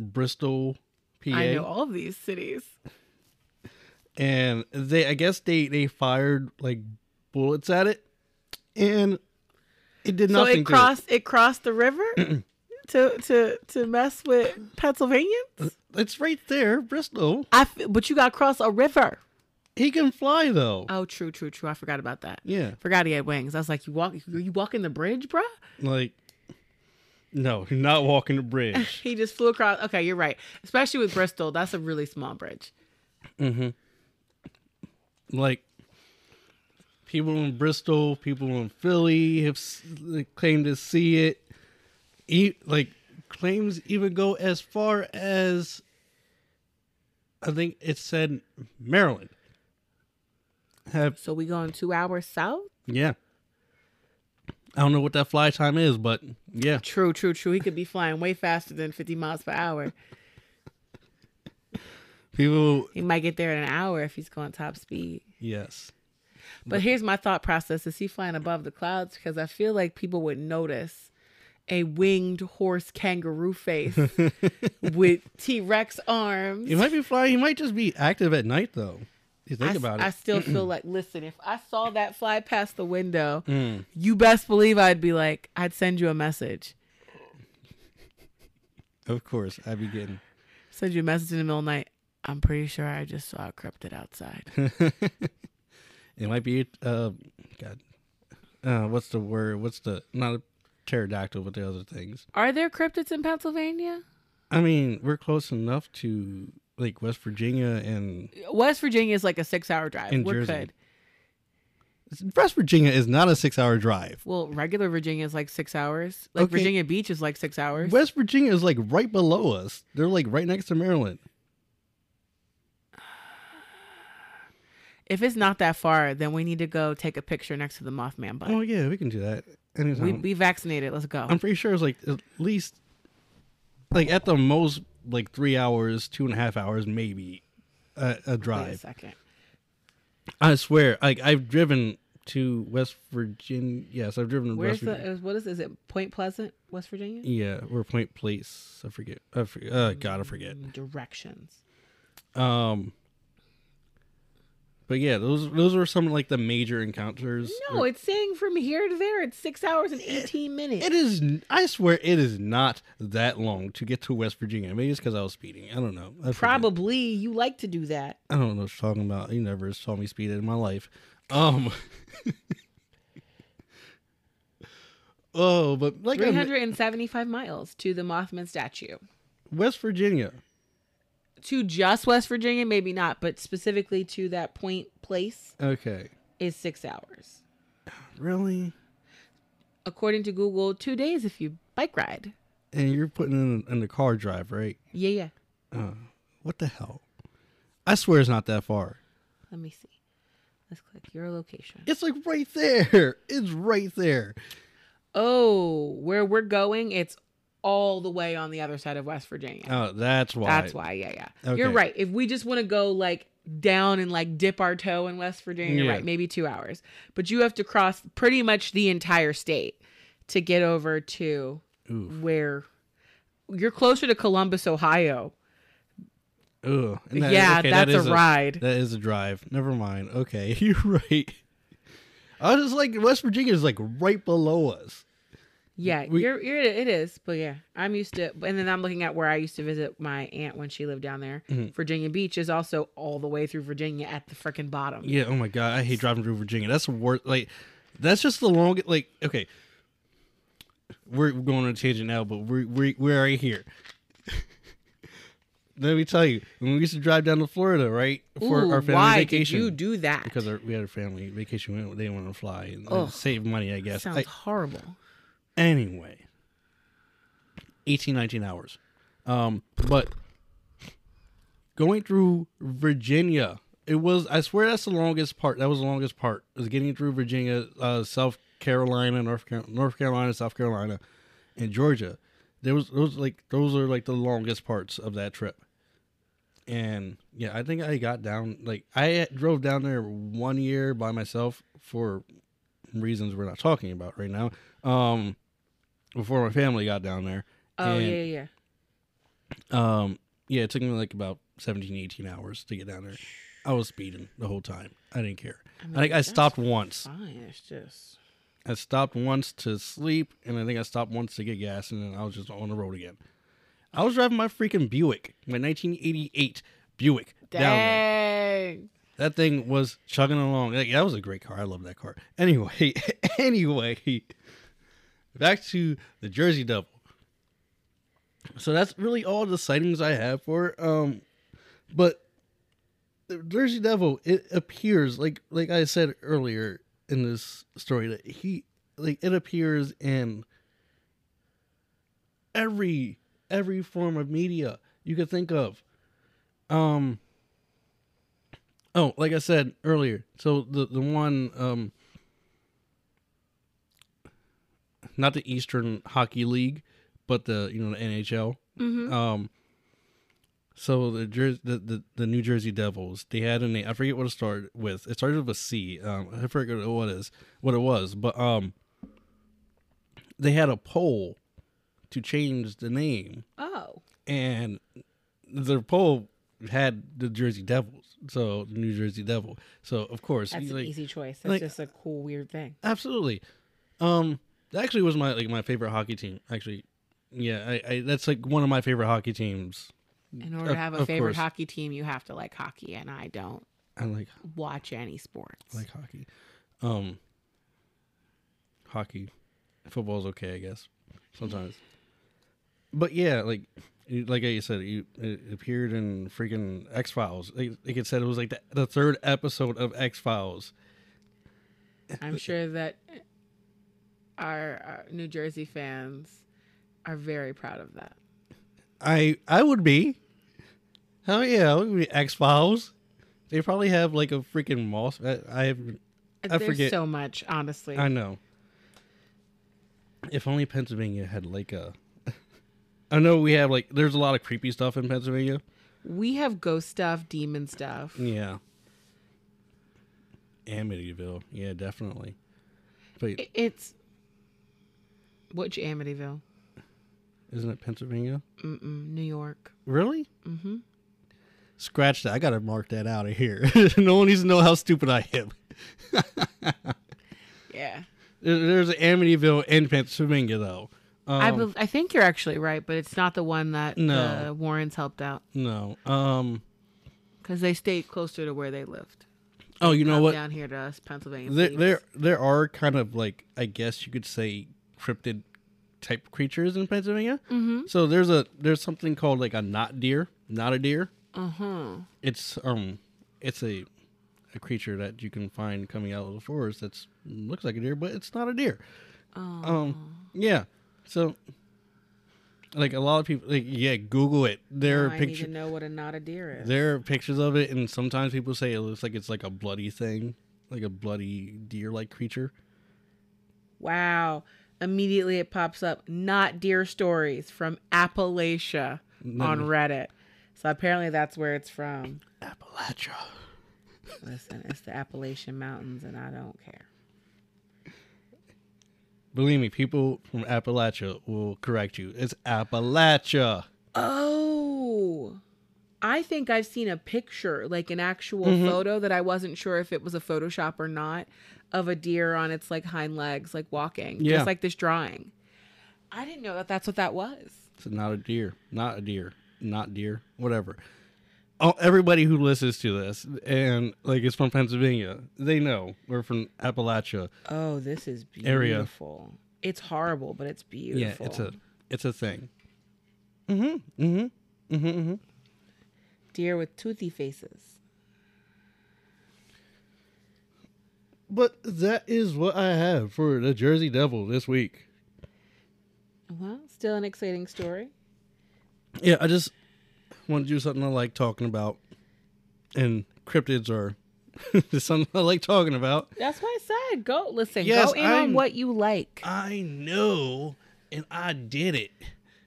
Bristol, PA, I know all of these cities. and they I guess they they fired like bullets at it, and it did not So nothing. it crossed it crossed the river? to to to mess with Pennsylvanians? It's right there, Bristol. I f- but you got to cross a river. He can fly though. Oh, true, true, true. I forgot about that. Yeah, Forgot he had wings. I was like, you walk, you walking the bridge, bruh? like no, you're not walking the bridge. He just flew across. Okay, you're right. Especially with Bristol, that's a really small bridge. Mm-hmm. like people in Bristol, people in Philly have claimed to see it. E- like claims even go as far as I think it said Maryland. Have So we going two hours south? yeah. I don't know what that fly time is, but yeah. True, true, true. He could be flying way faster than 50 miles per hour. People He might get there in an hour if he's going top speed. yes. But here's my thought process: Is he flying above the clouds? Because I feel like people would notice a winged horse kangaroo face with T Rex arms. He might be flying, he might just be active at night though. You think I, about I still feel like, listen, if I saw that fly past the window, Mm. you best believe I'd be like, I'd send you a message. Of course, I'd be getting Send you a message in the middle of the night. I'm pretty sure I just saw a cryptid outside. It might be uh God. Uh what's the word? What's the not a pterodactyl, but the other things. Are there cryptids in Pennsylvania? I mean, we're close enough to like West Virginia and West Virginia is like a six hour drive. In We're Jersey. good. West Virginia is not a six hour drive. Well, regular Virginia is like six hours. Like Okay. Virginia Beach is like six hours. West Virginia is like right below us. They're like right next to Maryland. if it's not that far, then we need to go take a picture next to the Mothman butt. Oh yeah, we can do that anytime. we be vaccinated. Let's go. I'm pretty sure it's like at least like at the most like three hours, two and a half hours, maybe a, a Wait a drive. second. I swear, like I've driven to West Virginia. Yes, I've driven to Where's West Virginia. the? What is? Is it Point Pleasant, West Virginia? Yeah, or Point Place. I forget. I forget. Uh, God, I forget. Directions. Um, but yeah, those those were some like the major encounters. No, it's saying from here to there, it's six hours and eighteen minutes. it is. I swear, it is not that long to get to West Virginia. Maybe it's because I was speeding. I don't know. I. Probably you like to do that. I don't know what you're talking about. You never saw me speed in my life. Um. oh, but like Three hundred and seventy-five miles to the Mothman statue. West Virginia. To just West Virginia, maybe not, but specifically to that Point Place Okay. is six hours. Really? According to Google, two days if you bike ride. And you're putting in in the car drive, right? Yeah, yeah. Uh, what the hell? I swear it's not that far. Let me see. Let's click your location. It's like right there. It's right there. Oh, where we're going, it's all the way on the other side of West Virginia. Oh, that's why. That's why. Yeah, yeah. You're right. If we just want to go like down and like dip our toe in West Virginia, you're Yeah. right, maybe two hours. But you have to cross pretty much the entire state to get over to Oof. where you're closer to Columbus, Ohio. And that- yeah, okay, that that's is a ride. That is a drive. Never mind. Okay, you're right. I was just like West Virginia is like right below us. Yeah, We- you're, you're it is, but yeah, I'm used to. And then I'm looking at where I used to visit my aunt when she lived down there. Mhm. Virginia Beach is also all the way through Virginia at the freaking bottom. Yeah. Oh my god, I hate driving through Virginia. That's worst. Like, that's just the longest. Like, okay, we're going on a tangent now, but we're we're, we're right here. Let me tell you, when we used to drive down to Florida, right, for Ooh, our family why vacation, did you do that? because our, we had a family vacation, we they didn't want to fly and Ugh. save money, I guess. Sounds I- horrible. Anyway. 18 19 hours. Um but going through virginia it was i swear that's the longest part that was the longest part was getting through virginia uh south carolina north, north carolina south carolina and georgia. There was those like those are like the longest parts of that trip. And yeah i think i got down like i drove down there one year by myself for reasons we're not talking about right now. Um before my family got down there Oh And- yeah, yeah. um yeah it took me like about 17 18 hours to get down there i was speeding the whole time i didn't care I mean, i think i stopped once Fine, it's just I stopped once to sleep, and I think I stopped once to get gas, and then I was just on the road again. I was driving my freaking Buick, my 1988 Buick down there. Dang. That thing was chugging along. Like, that was a great car. I love that car. Anyway, anyway, back to the Jersey Devil. So that's really all the sightings I have for it. Um, but the Jersey Devil, it appears like like I said earlier in this story that he like it appears in every every form of media you could think of. Um. Oh, like I said earlier, so the the one um not the Eastern Hockey League, but the you know the NHL. Mm-hmm. Um so the, Jer- the the the New Jersey Devils, they had a name. I forget what it started with. It started with a C. Um, I forget what it is, what it was, but um, they had a poll to change the name, Oh. and the poll had the Jersey Devils, so the New Jersey Devil. So of course, That's an like, easy choice. That's like- just a cool, weird thing. Absolutely. Um, that actually was my like my favorite hockey team. Actually, yeah, I, I that's like one of my favorite hockey teams. In order to have a of favorite course. hockey team, you have to like hockey, and I don't I like watch any sports. I like hockey. Um, hockey, football's okay, I guess sometimes. But yeah, like you- like I said, you it appeared in freaking X Files. Like, like it said, it was like the, the third episode of X Files. I'm sure that our, our New Jersey fans are very proud of that. I I would be. Hell yeah, I would be X Files. They probably have like a freaking moss. I, I have. I There's forget. so much, honestly. I know. If only Pennsylvania had like a. I know we have like there's a lot of creepy stuff in Pennsylvania. we have ghost stuff, demon stuff. Yeah. Amityville, yeah, definitely. But It's which Amityville? isn't it Pennsylvania? Mm-mm, New York. Really? Mm-hmm. Scratch that. I gotta mark that out of here. no one needs to know how stupid I am. Yeah, There's an Amityville in Pennsylvania, though. Um, I bel I think you're actually right, but it's not the one that No. the Warrens helped out no. Um. because they stayed closer to where they lived. Oh, you know what? Down here to us, Pennsylvania. There, there, there are kind of like I guess you could say cryptid type creatures in Pennsylvania. Mhm. So there's a there's something called like a not deer, not a deer. Uh-huh. It's um, it's a a creature that you can find coming out of the forest that's looks like a deer, but it's not a deer. Oh. Um, yeah. So like a lot of people, like yeah, Google it. There are pictures. know what a not a deer is. There are pictures of it, and sometimes people say it looks like it's like a bloody thing, like a bloody deer-like creature. Wow. Immediately it pops up not deer stories from Appalachia on Reddit. So apparently that's where it's from. Appalachia. Listen, it's the Appalachian Mountains and I don't care. Believe me, people from Appalachia will correct you. It's Appalachia. Oh. I think I've seen a picture, like an actual Mm-hmm. photo that I wasn't sure if it was a Photoshop or not of a deer on its like hind legs, like walking. Yeah. Just like this drawing. I didn't know that that's what that was. It's not a deer. Not a deer. Not deer. Whatever. Oh, everybody who listens to this and like is from Pennsylvania, they know we're from Appalachia. Oh, this is Area. beautiful. It's horrible, but it's beautiful. Yeah, it's a it's a thing. Mm-hmm. Mm-hmm. Mm-hmm. mm-hmm. Deer with toothy faces. But that is what I have for the Jersey Devil this week. Well, still an exciting story. Yeah, I just want to do something I like talking about, and cryptids are something I like talking about. That's why I said go listen. Yes, go in I'm- on what you like. I know, and I did it.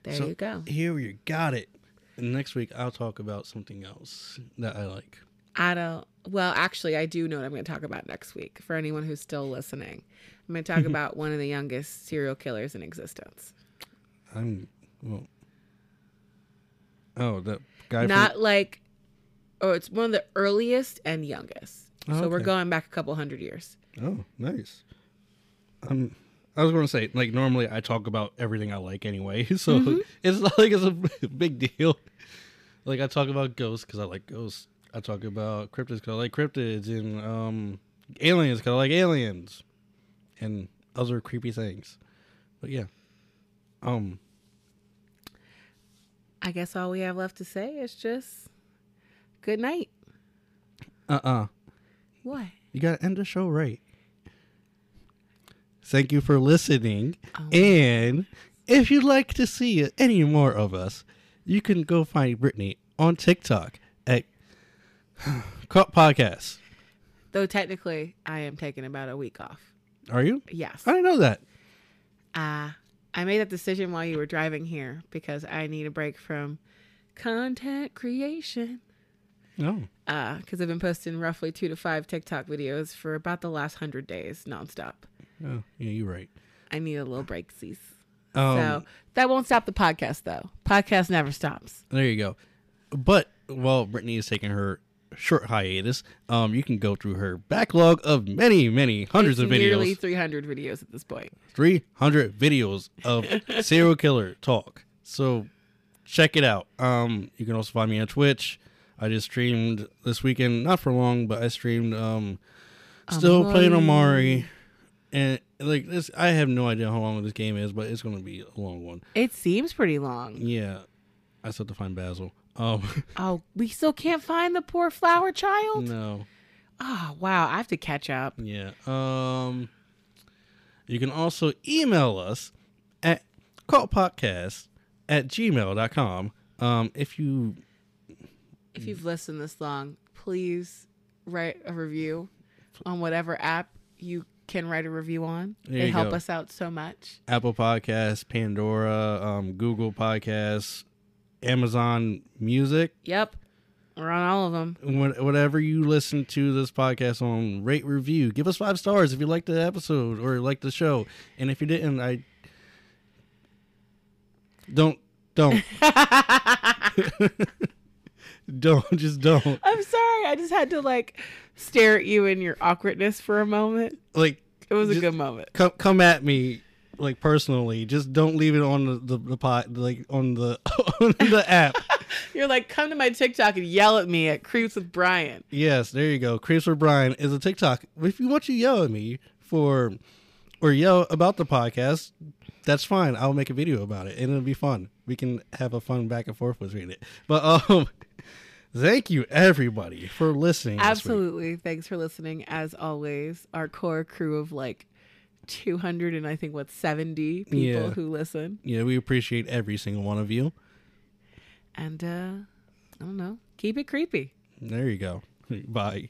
There So you go. Here you got it. Next week I'll talk about something else that I like. I don't. Well, actually, I do know what I'm going to talk about next week. For anyone who's still listening, I'm going to talk about one of the youngest serial killers in existence. I'm well. Oh, that guy. Not like, oh, it's one of the earliest and youngest. Oh, so we're going back a couple hundred years. Oh, nice. Um, I was going to say, like, normally I talk about everything I like anyway, so it's not like it's a big deal. Like, I talk about ghosts because I like ghosts. I talk about cryptids because I like cryptids, and um, aliens because I like aliens, and other creepy things. But yeah, um, I guess all we have left to say is just good night. uh, uh What? you got to end the show right. Thank you for listening. Oh. And if you'd like to see any more of us, you can go find Brittany on TikTok at Caught Podcast. Though technically, I am taking about a week off. Are you? Yes. I didn't know that. Uh, I made that decision while you were driving here because I need a break from content creation. No. Because I've been posting roughly two to five TikTok videos for about the last hundred days nonstop. Oh, yeah, you're right. I need a little break, cease. Um, so that won't stop the podcast, though. Podcast never stops. there you go. But while Brittany is taking her short hiatus, um, you can go through her backlog of many, many hundreds It's of videos. Nearly 300 videos at this point. 300 videos of serial killer talk. So check it out. Um, you can also find me on Twitch. I just streamed this weekend, not for long, but I streamed um still playing Omori. And like this I have no idea how long this game is, but it's gonna be a long one. It seems pretty long. Yeah. I still have to find Basil. Um Oh, we still can't find the poor flower child? no. Oh, wow. I have to catch up. Yeah. Um you can also email us at cultpodcast at gmail.com. Um if you If you've listened this long, please write a review on whatever app you can write a review on. There you help go. us out so much. Apple Podcasts, Pandora, um, Google Podcasts, Amazon Music, Yep. We're on all of them. Wha- whatever you listen to this podcast on, rate review. Give us five stars if you liked the episode or like the show. And if you didn't, I don't don't don't just don't I'm sorry. I just had to like stare at you in your awkwardness for a moment. like It was a good moment. come come at me like personally. Just don't leave it on the the, the pot like on the on the app. You're like, come to my TikTok and yell at me at Creeps with Brian. Yes, there you go. Chris or Brian is a TikTok. If you want to yell at me for or yell about the podcast, that's fine. I'll make a video about it and it'll be fun. We can have a fun back and forth with reading it. But um thank you everybody for listening. Absolutely. Thanks for listening. As always, our core crew of like 200 and I think what 70 people Yeah. who listen. Yeah, we appreciate every single one of you. And uh I don't know. Keep it creepy. There you go. Bye.